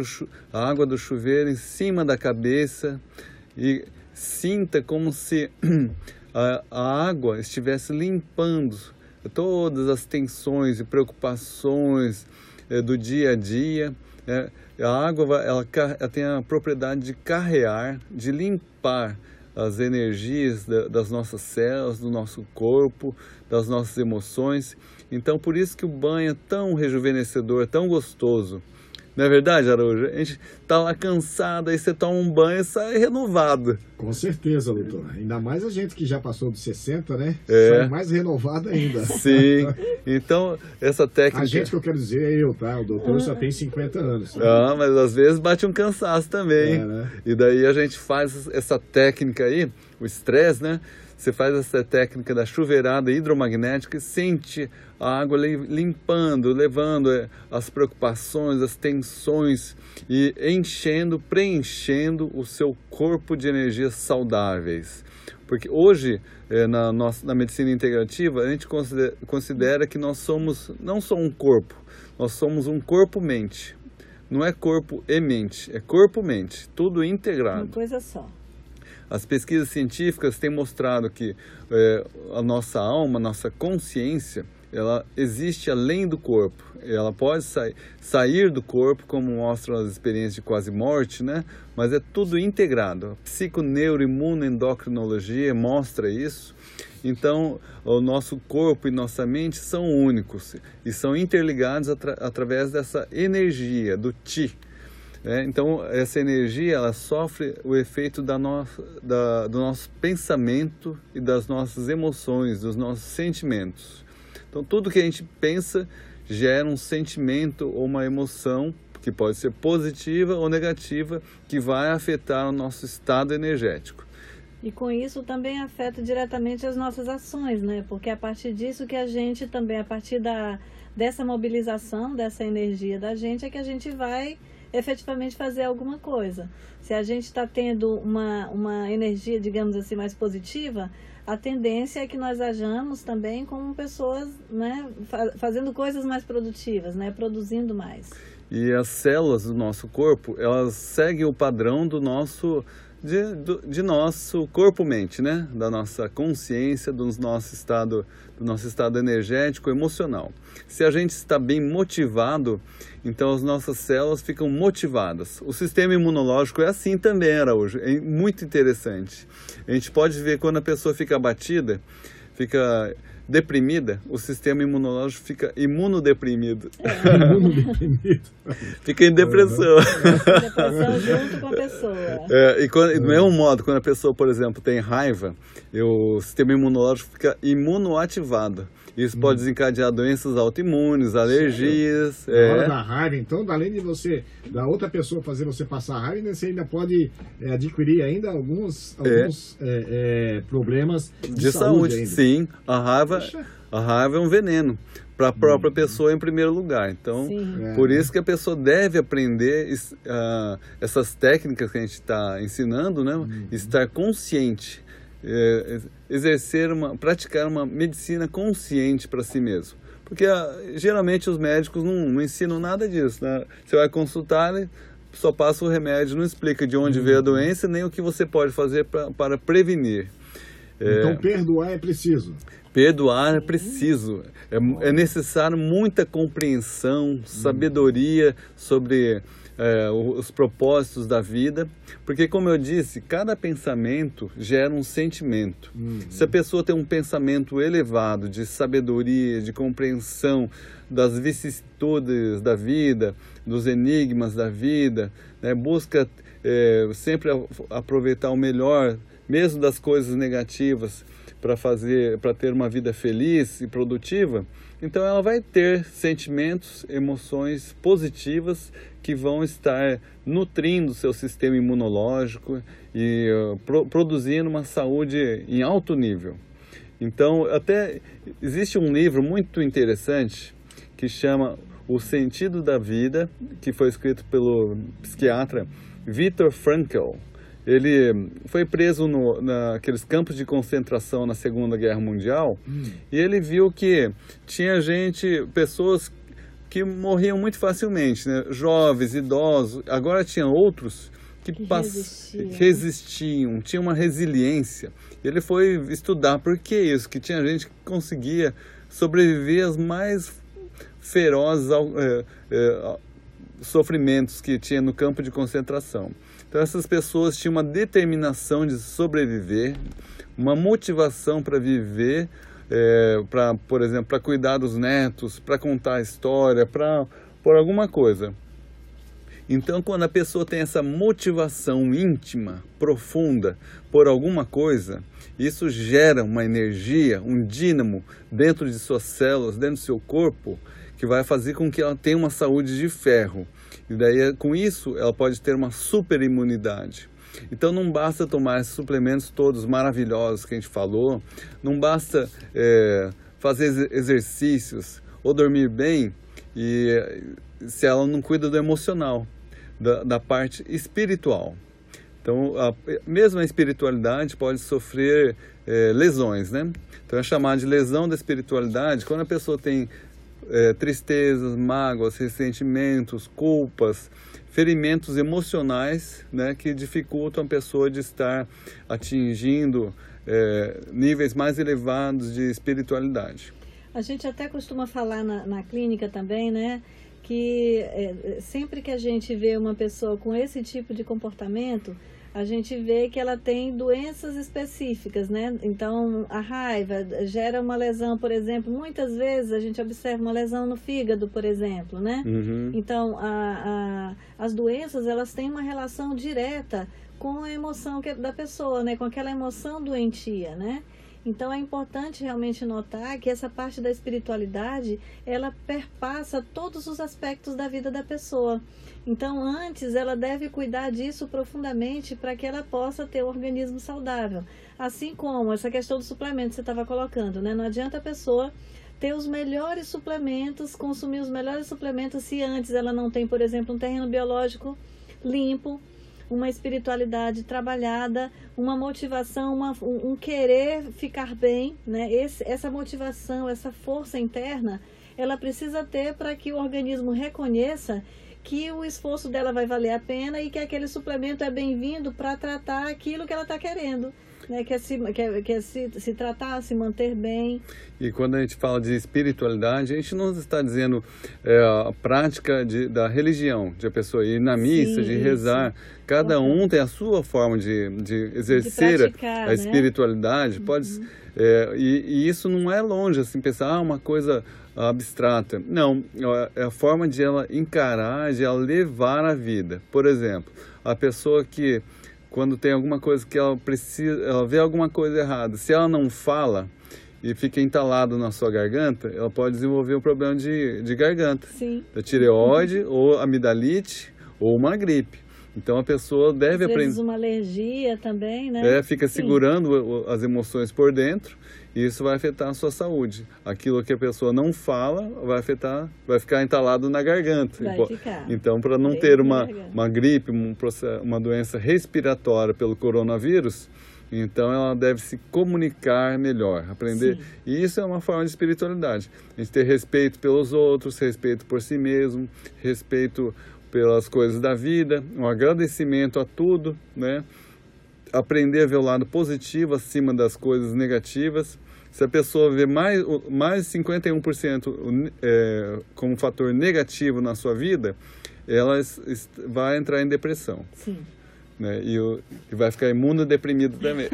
a água do chuveiro em cima da cabeça e sinta como se [CLEARS THROAT] a, a água estivesse limpando todas as tensões e preocupações é, do dia a dia. É, a água ela, ela tem a propriedade de carrear, de limpar as energias das nossas células, do nosso corpo, das nossas emoções. Então, por isso que o banho é tão rejuvenescedor, tão gostoso. Não é verdade, Araújo? A gente tá lá cansado, aí você toma um banho e sai renovado. Com certeza, doutor. Ainda mais a gente que já passou dos 60, né? É. Sai mais renovado ainda. [LAUGHS] Sim. Então, essa técnica... A gente que eu quero dizer é eu, tá? O doutor só tem 50 anos. Ah, mas às vezes bate um cansaço também. É, né? E daí a gente faz essa técnica aí, o estresse, né? Você faz essa técnica da chuveirada hidromagnética e sente a água limpando, levando eh, as preocupações, as tensões e enchendo, preenchendo o seu corpo de energias saudáveis. Porque hoje, eh, na, nossa, na medicina integrativa, a gente considera, considera que nós somos não só um corpo, nós somos um corpo-mente. não é corpo e mente, é corpo-mente, tudo integrado. Uma coisa só. As pesquisas científicas têm mostrado que é, a nossa alma, a nossa consciência, ela existe além do corpo. Ela pode sa sair do corpo, como mostram as experiências de quase morte, né? Mas é tudo integrado. Psiconeuroimunoendocrinologia mostra isso. Então, o nosso corpo e nossa mente são únicos e são interligados atra através dessa energia, do Ti. É, então, essa energia ela sofre o efeito da nossa, da, do nosso pensamento e das nossas emoções, dos nossos sentimentos. Então, tudo que a gente pensa gera um sentimento ou uma emoção que pode ser positiva ou negativa, que vai afetar o nosso estado energético. E com isso também afeta diretamente as nossas ações, né? Porque a partir disso que a gente também, a partir da, dessa mobilização, dessa energia da gente, é que a gente vai efetivamente fazer alguma coisa. Se a gente está tendo uma, uma energia, digamos assim, mais positiva, a tendência é que nós ajamos também como pessoas, né, fazendo coisas mais produtivas, né, produzindo mais. E as células do nosso corpo, elas seguem o padrão do nosso de, de nosso corpo-mente, né? Da nossa consciência, do nosso estado, do nosso estado energético, emocional. Se a gente está bem motivado, então as nossas células ficam motivadas. O sistema imunológico é assim também, Araújo. É muito interessante. A gente pode ver quando a pessoa fica abatida, fica deprimida, o sistema imunológico fica imunodeprimido. É. [LAUGHS] imunodeprimido. fica em depressão. [LAUGHS] É. Depressão junto com a pessoa. É, e quando, do mesmo modo, quando a pessoa, por exemplo, tem raiva, o sistema imunológico fica imunoativado. Isso pode hum. desencadear doenças autoimunes, alergias. Na é. hora da raiva, então, além de você, da outra pessoa fazer você passar raiva, você ainda pode é, adquirir ainda alguns, é. alguns é. problemas de, de saúde. saúde sim, a raiva, a raiva é um veneno para a própria hum. pessoa em primeiro lugar. Então, Sim. por isso que a pessoa deve aprender uh, essas técnicas que a gente está ensinando, né? Uhum. Estar consciente é, exercer uma, praticar uma medicina consciente para si mesmo. Porque ah, geralmente os médicos não, não, ensinam nada disso. Né? Você vai consultar, só passa o remédio, não explica de onde uhum. veio a doença nem o que você pode fazer pra, para prevenir. Então, é, perdoar é preciso. Perdoar é preciso. É, é necessário muita compreensão, sabedoria sobre é, os propósitos da vida, porque, como eu disse, cada pensamento gera um sentimento. Uhum. Se a pessoa tem um pensamento elevado de sabedoria, de compreensão das vicissitudes da vida, dos enigmas da vida, né, busca é, sempre aproveitar o melhor, mesmo das coisas negativas, para fazer, para ter uma vida feliz e produtiva, então ela vai ter sentimentos, emoções positivas que vão estar nutrindo seu sistema imunológico e uh, pro, produzindo uma saúde em alto nível. Então, até existe um livro muito interessante que chama O Sentido da Vida, que foi escrito pelo psiquiatra Viktor Frankl. Ele foi preso no, naqueles campos de concentração na Segunda Guerra Mundial hum. e ele viu que tinha gente, pessoas que morriam muito facilmente, né? jovens, idosos. Agora tinha outros que, que resistiam. resistiam, tinha uma resiliência. Ele foi estudar por que isso, que tinha gente que conseguia sobreviver aos mais ferozes é, é, sofrimentos que tinha no campo de concentração. Então essas pessoas tinham uma determinação de sobreviver, uma motivação para viver, é, para, por exemplo, para cuidar dos netos, para contar a história, para por alguma coisa. Então, quando a pessoa tem essa motivação íntima, profunda, por alguma coisa, isso gera uma energia, um dínamo dentro de suas células, dentro do seu corpo, que vai fazer com que ela tenha uma saúde de ferro. E daí, com isso, ela pode ter uma super imunidade. Então não basta tomar esses suplementos todos maravilhosos que a gente falou, não basta é, fazer exercícios ou dormir bem e se ela não cuida do emocional, da, da parte espiritual. Então, a, mesmo a espiritualidade pode sofrer é, lesões, né? Então é chamado de lesão da espiritualidade quando a pessoa tem é, tristezas, mágoas, ressentimentos, culpas, ferimentos emocionais né, que dificultam a pessoa de estar atingindo é, níveis mais elevados de espiritualidade. A gente até costuma falar na, na clínica também, né? Que é, sempre que a gente vê uma pessoa com esse tipo de comportamento, a gente vê que ela tem doenças específicas, né? Então, a raiva gera uma lesão, por exemplo, muitas vezes a gente observa uma lesão no fígado, por exemplo, né? Uhum. Então, a, a, as doenças, elas têm uma relação direta com a emoção que, é da pessoa, né? Com aquela emoção doentia, né? Então é importante realmente notar que essa parte da espiritualidade, ela perpassa todos os aspectos da vida da pessoa. Então antes ela deve cuidar disso profundamente para que ela possa ter um organismo saudável. Assim como essa questão do suplemento que você estava colocando, né? Não adianta a pessoa ter os melhores suplementos, consumir os melhores suplementos se antes ela não tem, por exemplo, um terreno biológico limpo, uma espiritualidade trabalhada, uma motivação, uma, um, querer ficar bem, né? Esse, essa motivação, essa força interna, ela precisa ter para que o organismo reconheça que o esforço dela vai valer a pena e que aquele suplemento é bem-vindo para tratar aquilo que ela está querendo né, quer, se, quer se, se tratar, se manter bem. E quando a gente fala de espiritualidade, a gente não está dizendo é, a prática de, da religião, de a pessoa ir na missa, Sim, de rezar. Isso. Cada um tem a sua forma de, de exercer de praticar, a, né? espiritualidade. Uhum. Pode, é, e, e, isso não é longe, assim, pensar ah, uma coisa abstrata. Não, é a forma de ela encarar, de ela levar a vida. Por exemplo, a pessoa que quando tem alguma coisa que ela precisa, ela vê alguma coisa errada, se ela não fala e fica entalado na sua garganta, ela pode desenvolver um problema de, de garganta, Sim. da tireoide ou amidalite ou uma gripe. Então a pessoa deve aprender. uma alergia também, né? É, fica Sim. segurando as emoções por dentro e isso vai afetar a sua saúde. Aquilo que a pessoa não fala vai afetar, vai ficar entalado na garganta. Vai ficar. Então, para não ter uma, uma gripe, uma doença respiratória pelo coronavírus, então ela deve se comunicar melhor, aprender. Sim. E isso é uma forma de espiritualidade. A gente ter respeito pelos outros, respeito por si mesmo, respeito pelas coisas da vida, um agradecimento a tudo, né? Aprender a ver o lado positivo acima das coisas negativas. Se a pessoa vê mais, mais 51% é, como fator negativo na sua vida, ela vai entrar em depressão. Sim. Né? E, e, vai ficar imunodeprimido também.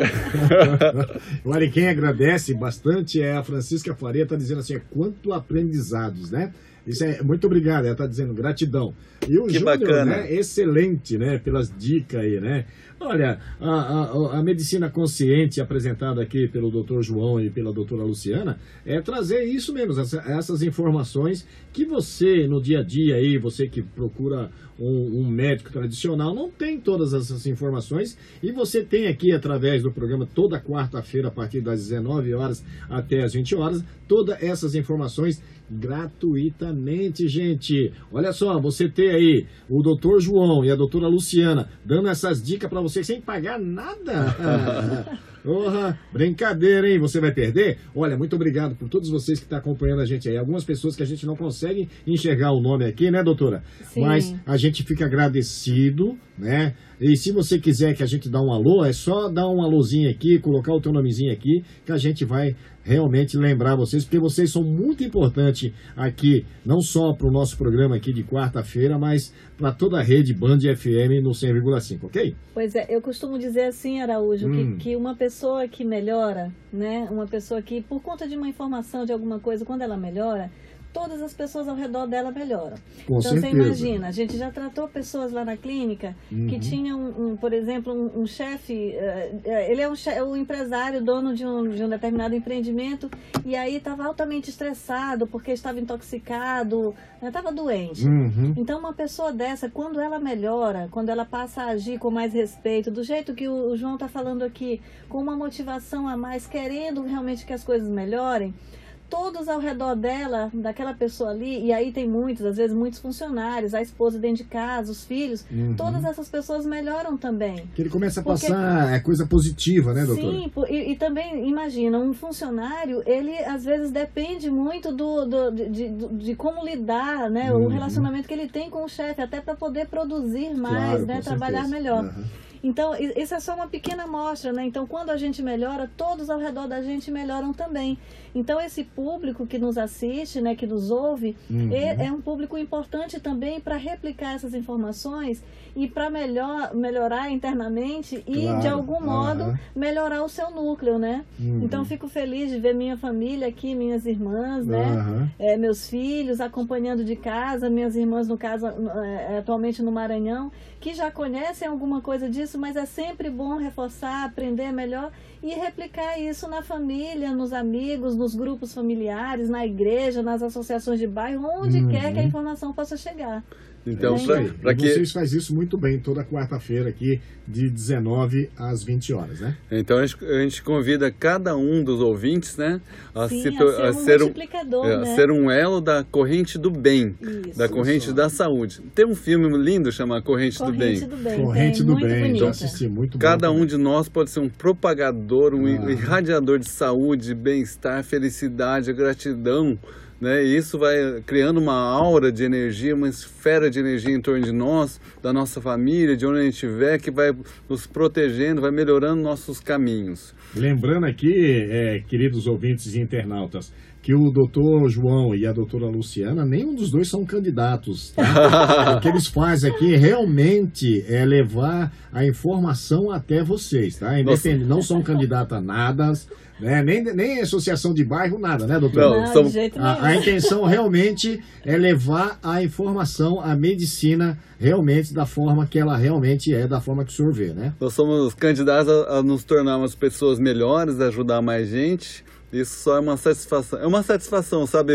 [LAUGHS] Olha, quem agradece bastante é a Francisca Faria, está dizendo assim, é quanto aprendizados, né? Isso é muito obrigado, ela está dizendo gratidão. E o que Júnior, bacana. né? Excelente, né? Pelas dicas aí, né? Olha, a, a, a, medicina consciente apresentada aqui pelo Dr. João e pela doutora Luciana é trazer isso mesmo, essa, essas informações que você no dia a dia aí, você que procura um, um, médico tradicional, não tem todas essas informações e você tem aqui através do programa toda quarta-feira a partir das 19 horas até as 20 horas, todas essas informações gratuitamente, gente. Olha só, você tem aí o doutor João e a doutora Luciana dando essas dicas para você sem pagar nada. Porra, brincadeira, hein? Você vai perder? Olha, muito obrigado por todos vocês que estão tá acompanhando a gente aí. Algumas pessoas que a gente não consegue enxergar o nome aqui, né, doutora? Sim. Mas a gente fica agradecido, né? E se você quiser que a gente dá um alô, é só dar um alôzinho aqui, colocar o teu nomezinho aqui, que a gente vai realmente lembrar vocês, porque vocês são muito importantes aqui, não só para o nosso programa aqui de quarta-feira, mas para toda a rede Band FM no 100,5, ok? Pois é, eu costumo dizer assim, Araújo, hum. que, que uma pessoa que melhora, né, uma pessoa que, por conta de uma informação, de alguma coisa, quando ela melhora, todas as pessoas ao redor dela melhoram. Com então certeza. você imagina, a gente já tratou pessoas lá na clínica uhum. que tinham, um, por exemplo, um, um chefe, uh, ele é um, chefe, um empresário, dono de um, de um determinado empreendimento, e aí estava altamente estressado porque estava intoxicado, estava né, doente. Uhum. Então uma pessoa dessa, quando ela melhora, quando ela passa a agir com mais respeito, do jeito que o, o João está falando aqui, com uma motivação a mais, querendo realmente que as coisas melhorem, todos ao redor dela, daquela pessoa ali, e aí tem muitos, às vezes muitos funcionários, a esposa dentro de casa, os filhos, Uhum. todas essas pessoas melhoram também. Que ele começa a Porque- passar é coisa positiva, né, doutora? Sim, e, e também, imagina, um funcionário, ele às vezes depende muito do, do- de, de, de como lidar, né? Uhum. O relacionamento que ele tem com o chefe, até para poder produzir mais, Claro, né? Trabalhar certeza. melhor. Aham. Então, isso é só uma pequena amostra, né? Então, quando a gente melhora, todos ao redor da gente melhoram também. Então, esse público que nos assiste, né, que nos ouve, Uhum. é, é um público importante também para replicar essas informações e para melhor, melhorar internamente e, Claro, de algum modo, aham. melhorar o seu núcleo, né? Uhum. Então, fico feliz de ver minha família aqui, minhas irmãs, né? É, meus filhos acompanhando de casa, minhas irmãs, no caso, é, atualmente no Maranhão, que já conhecem alguma coisa disso, mas é sempre bom reforçar, aprender melhor e replicar isso na família, nos amigos, nos grupos familiares, na igreja, nas associações de bairro, onde Uhum. quer que a informação possa chegar. Então, É Isso para E que Vocês fazem isso muito bem toda quarta-feira aqui, de 19 às 20 horas, né? Então a gente, a gente convida cada um dos ouvintes, né, a, Sim, se, a ser a um ser um, multiplicador, é, a né? ser um elo da corrente do bem, Isso. da corrente da saúde. Tem um filme lindo chamado Corrente, Corrente do Bem. do bem. Corrente tem, do bem, bonita. já assisti muito bom Cada um também. de nós pode ser um propagador, um Ah. irradiador de saúde, bem-estar, felicidade, gratidão. Né? E isso vai criando uma aura de energia, uma esfera de energia em torno de nós, da nossa família, de onde a gente estiver, que vai nos protegendo, vai melhorando nossos caminhos. Lembrando aqui, é, queridos ouvintes e internautas, que o doutor João e a doutora Luciana, nenhum dos dois são candidatos. Tá? [LAUGHS] o que eles fazem aqui realmente é levar a informação até vocês, tá? Independente, não são candidatos a nada, né? nem, nem associação de bairro, nada, né, doutor? Não, Não, somos- de jeito nenhum. A, a intenção realmente é levar a informação, a medicina, realmente da forma que ela realmente é, da forma que o senhor vê, né? Nós somos candidatos a, a nos tornarmos pessoas melhores, a ajudar mais gente. Isso só é uma satisfação. É uma satisfação, sabe,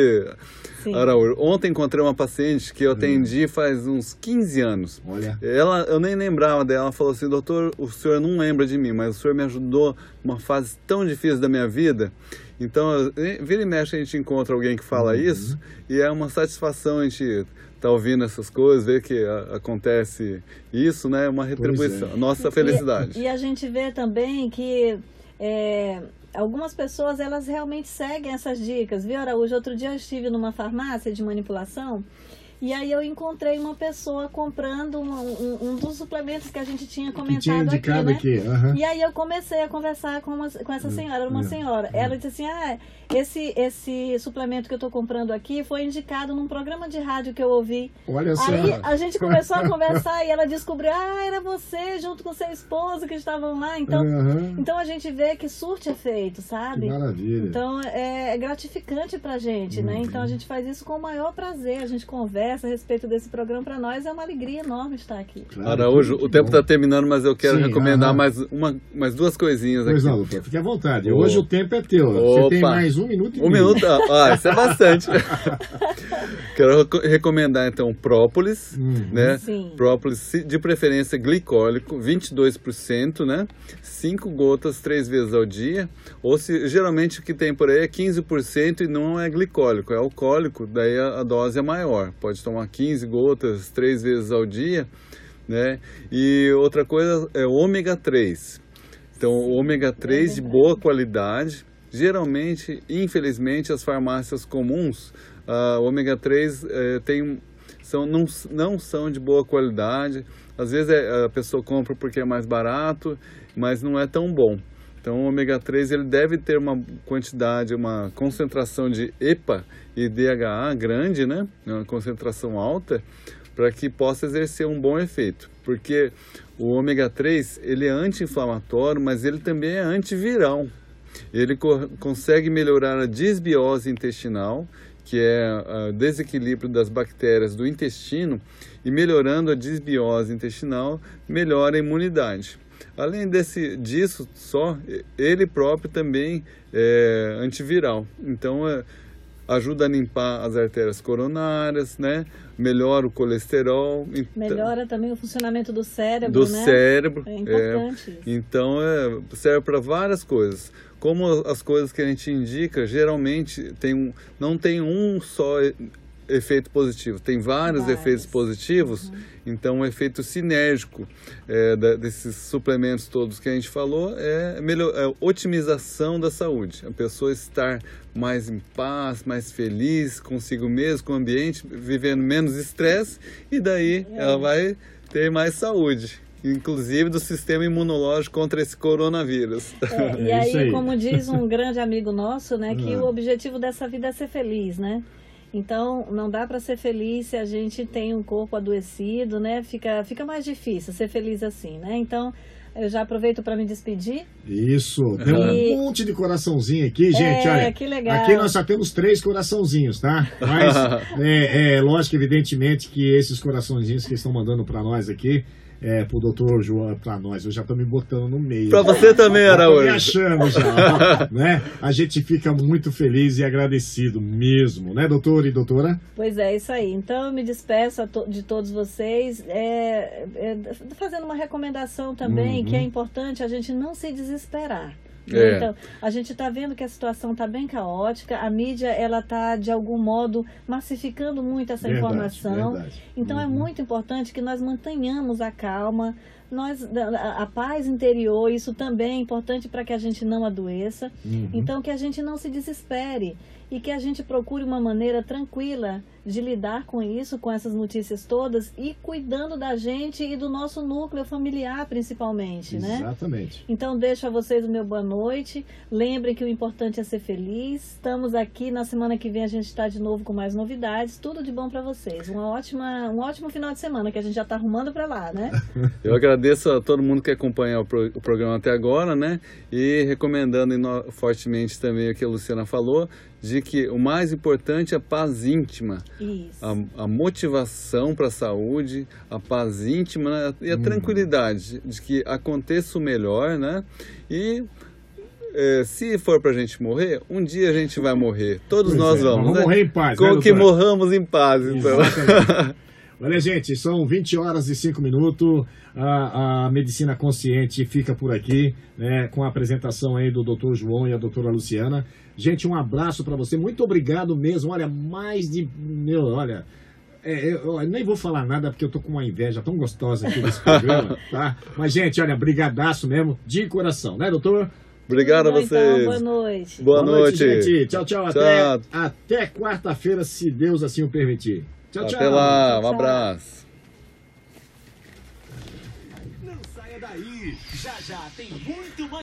Sim. Araújo? Ontem encontrei uma paciente que eu atendi faz uns 15 anos. Olha. Ela, eu nem lembrava dela. Ela falou assim: Doutor, o senhor não lembra de mim, mas o senhor me ajudou numa fase tão difícil da minha vida. Então, vira e mexe, a gente encontra alguém que fala isso, e é uma satisfação a gente estar ouvindo essas coisas, ver que a- acontece isso, né? É uma retribuição. é. Nossa felicidade. E, e a gente vê também que é, algumas pessoas elas realmente seguem essas dicas, viu, Araújo? Outro dia eu estive numa farmácia de manipulação e aí eu encontrei uma pessoa comprando um, um- um dos suplementos que a gente tinha Que comentado tinha indicado aqui, né? aqui. aham. E aí eu comecei a conversar com, uma- com essa senhora, era uma hum, senhora. Ela disse assim, ah, esse, esse suplemento que eu estou comprando aqui foi indicado num programa de rádio que eu ouvi. Olha só. Aí a gente começou a [LAUGHS] conversar e ela descobriu, ah, era você junto com seu esposo que estavam lá. Então, Aham. então a gente vê que surte efeito, Que sabe? maravilha. Então é gratificante pra gente, né? Então a gente faz isso com o maior prazer. A gente conversa a respeito desse programa. Pra nós é uma alegria enorme estar aqui. Claro, Araújo, o tempo está terminando, mas eu quero Sim, recomendar aham. mais, uma, mais duas coisinhas Pois aqui. não, doutor, fique à vontade. Ô. Hoje o tempo é teu. Você tem Opa. mais um minuto e Um minuto, ah, isso é bastante. [LAUGHS] Quero reco- recomendar então própolis, Uhum. né? Sim. Própolis de preferência glicólico, 22%, né? 5 gotas três vezes ao dia. Ou se geralmente o que tem por aí é 15% e não é glicólico, é alcoólico, daí a, a dose é maior. Pode tomar 15 gotas três vezes ao dia, né? E outra coisa é ômega 3. Então, ômega 3 de boa qualidade. Geralmente, infelizmente, as farmácias comuns, o ômega 3 eh, tem, são, não, não são de boa qualidade. Às vezes é- a pessoa compra porque é mais barato, mas não é tão bom. Então, o ômega 3 ele deve ter uma quantidade, uma concentração de EPA e DHA grande, né? Uma concentração alta, para que possa exercer um bom efeito. Porque o ômega 3 ele é anti-inflamatório, mas ele também é antiviral. Ele co- consegue melhorar a disbiose intestinal, que é o desequilíbrio das bactérias do intestino, e melhorando a disbiose intestinal, melhora a imunidade. Além desse, disso só, ele próprio também é antiviral. Então, é, ajuda a limpar as artérias coronárias, né? Melhora o colesterol. então- Melhora também o funcionamento do cérebro, do né? cérebro. É importante isso. Então é, serve para várias coisas. Como as coisas que a gente indica, geralmente tem um, não tem um só efeito positivo, tem vários, Vários. efeitos positivos. Então o efeito sinérgico é, da- desses suplementos todos que a gente falou é, melhor, é otimização da saúde. A pessoa estar mais em paz, mais feliz consigo mesmo, com o ambiente, vivendo menos estresse e daí É. ela vai ter mais saúde, inclusive do sistema imunológico contra esse coronavírus. É, [LAUGHS] e É aí, isso aí. como diz um grande amigo nosso, né, que Ah. o objetivo dessa vida é ser feliz, né? Então, não dá para ser feliz se a gente tem um corpo adoecido, né? Fica, fica mais difícil ser feliz assim, né? Então, eu já aproveito para me despedir. Isso, deu E- um monte de coraçãozinho aqui, gente. É, olha, que legal. aqui nós só temos três coraçãozinhos, tá? Mas [LAUGHS] é, é lógico, evidentemente, que esses coraçãozinhos que estão mandando para nós aqui, é, pro doutor João, para nós, eu já tô me botando no meio. Para você também, tô me Araújo. achando já, [LAUGHS] né? A gente fica muito feliz e agradecido mesmo, né, doutor e doutora? Pois é, isso aí. Então, eu me despeço a to- de todos vocês, é, é, fazendo uma recomendação também, Uhum. que é importante a gente não se desesperar. É. Então, a gente está vendo que a situação está bem caótica, a mídia ela está, de algum modo, massificando muito essa Verdade, informação. verdade. Então, é Uhum. muito importante que nós mantenhamos a calma, nós, a, paz interior, isso também é importante para que a gente não adoeça. Uhum. Então, que a gente não se desespere e que a gente procure uma maneira tranquila de lidar com isso, com essas notícias todas e cuidando da gente e do nosso núcleo familiar, principalmente, né? Exatamente. Então, deixo a vocês o meu boa noite. Lembrem que o importante é ser feliz. Estamos aqui na semana que vem a gente está de novo com mais novidades. Tudo de bom para vocês. Uma ótima, um ótimo final de semana que a gente já está arrumando para lá, né? [LAUGHS] [LAUGHS] Eu agradeço a todo mundo que acompanha o, pro- o programa até agora, né? E recomendando ino- fortemente também o que a Luciana falou, de que o mais importante é a paz íntima, Isso. a, a motivação para a saúde, a paz íntima né? e a tranquilidade de que aconteça o melhor, né? E eh, se for para a gente morrer, um dia a gente vai morrer. Todos Pois nós é, vamos, vamos né? morrer em paz, né, Com que doutora? morramos em paz, então. [LAUGHS] Olha, gente, são 20 horas e 5 minutos. A, a Medicina Consciente fica por aqui, né, com a apresentação aí do Dr. João e a doutora Luciana. Gente, um abraço para você. Muito obrigado mesmo. Olha, mais de. Meu, olha. é, eu, eu nem vou falar nada porque eu tô com uma inveja tão gostosa aqui desse programa, [LAUGHS] tá? Mas, gente, olha, brigadaço mesmo, de coração, né, doutor? Obrigado a bom, então. vocês. boa noite. Boa noite. gente. Tchau, tchau. Tchau. Até, até quarta-feira, se Deus assim o permitir. Tchau, tchau. Até lá, um Tchau. abraço. Não saia daí, já já tem muito mais.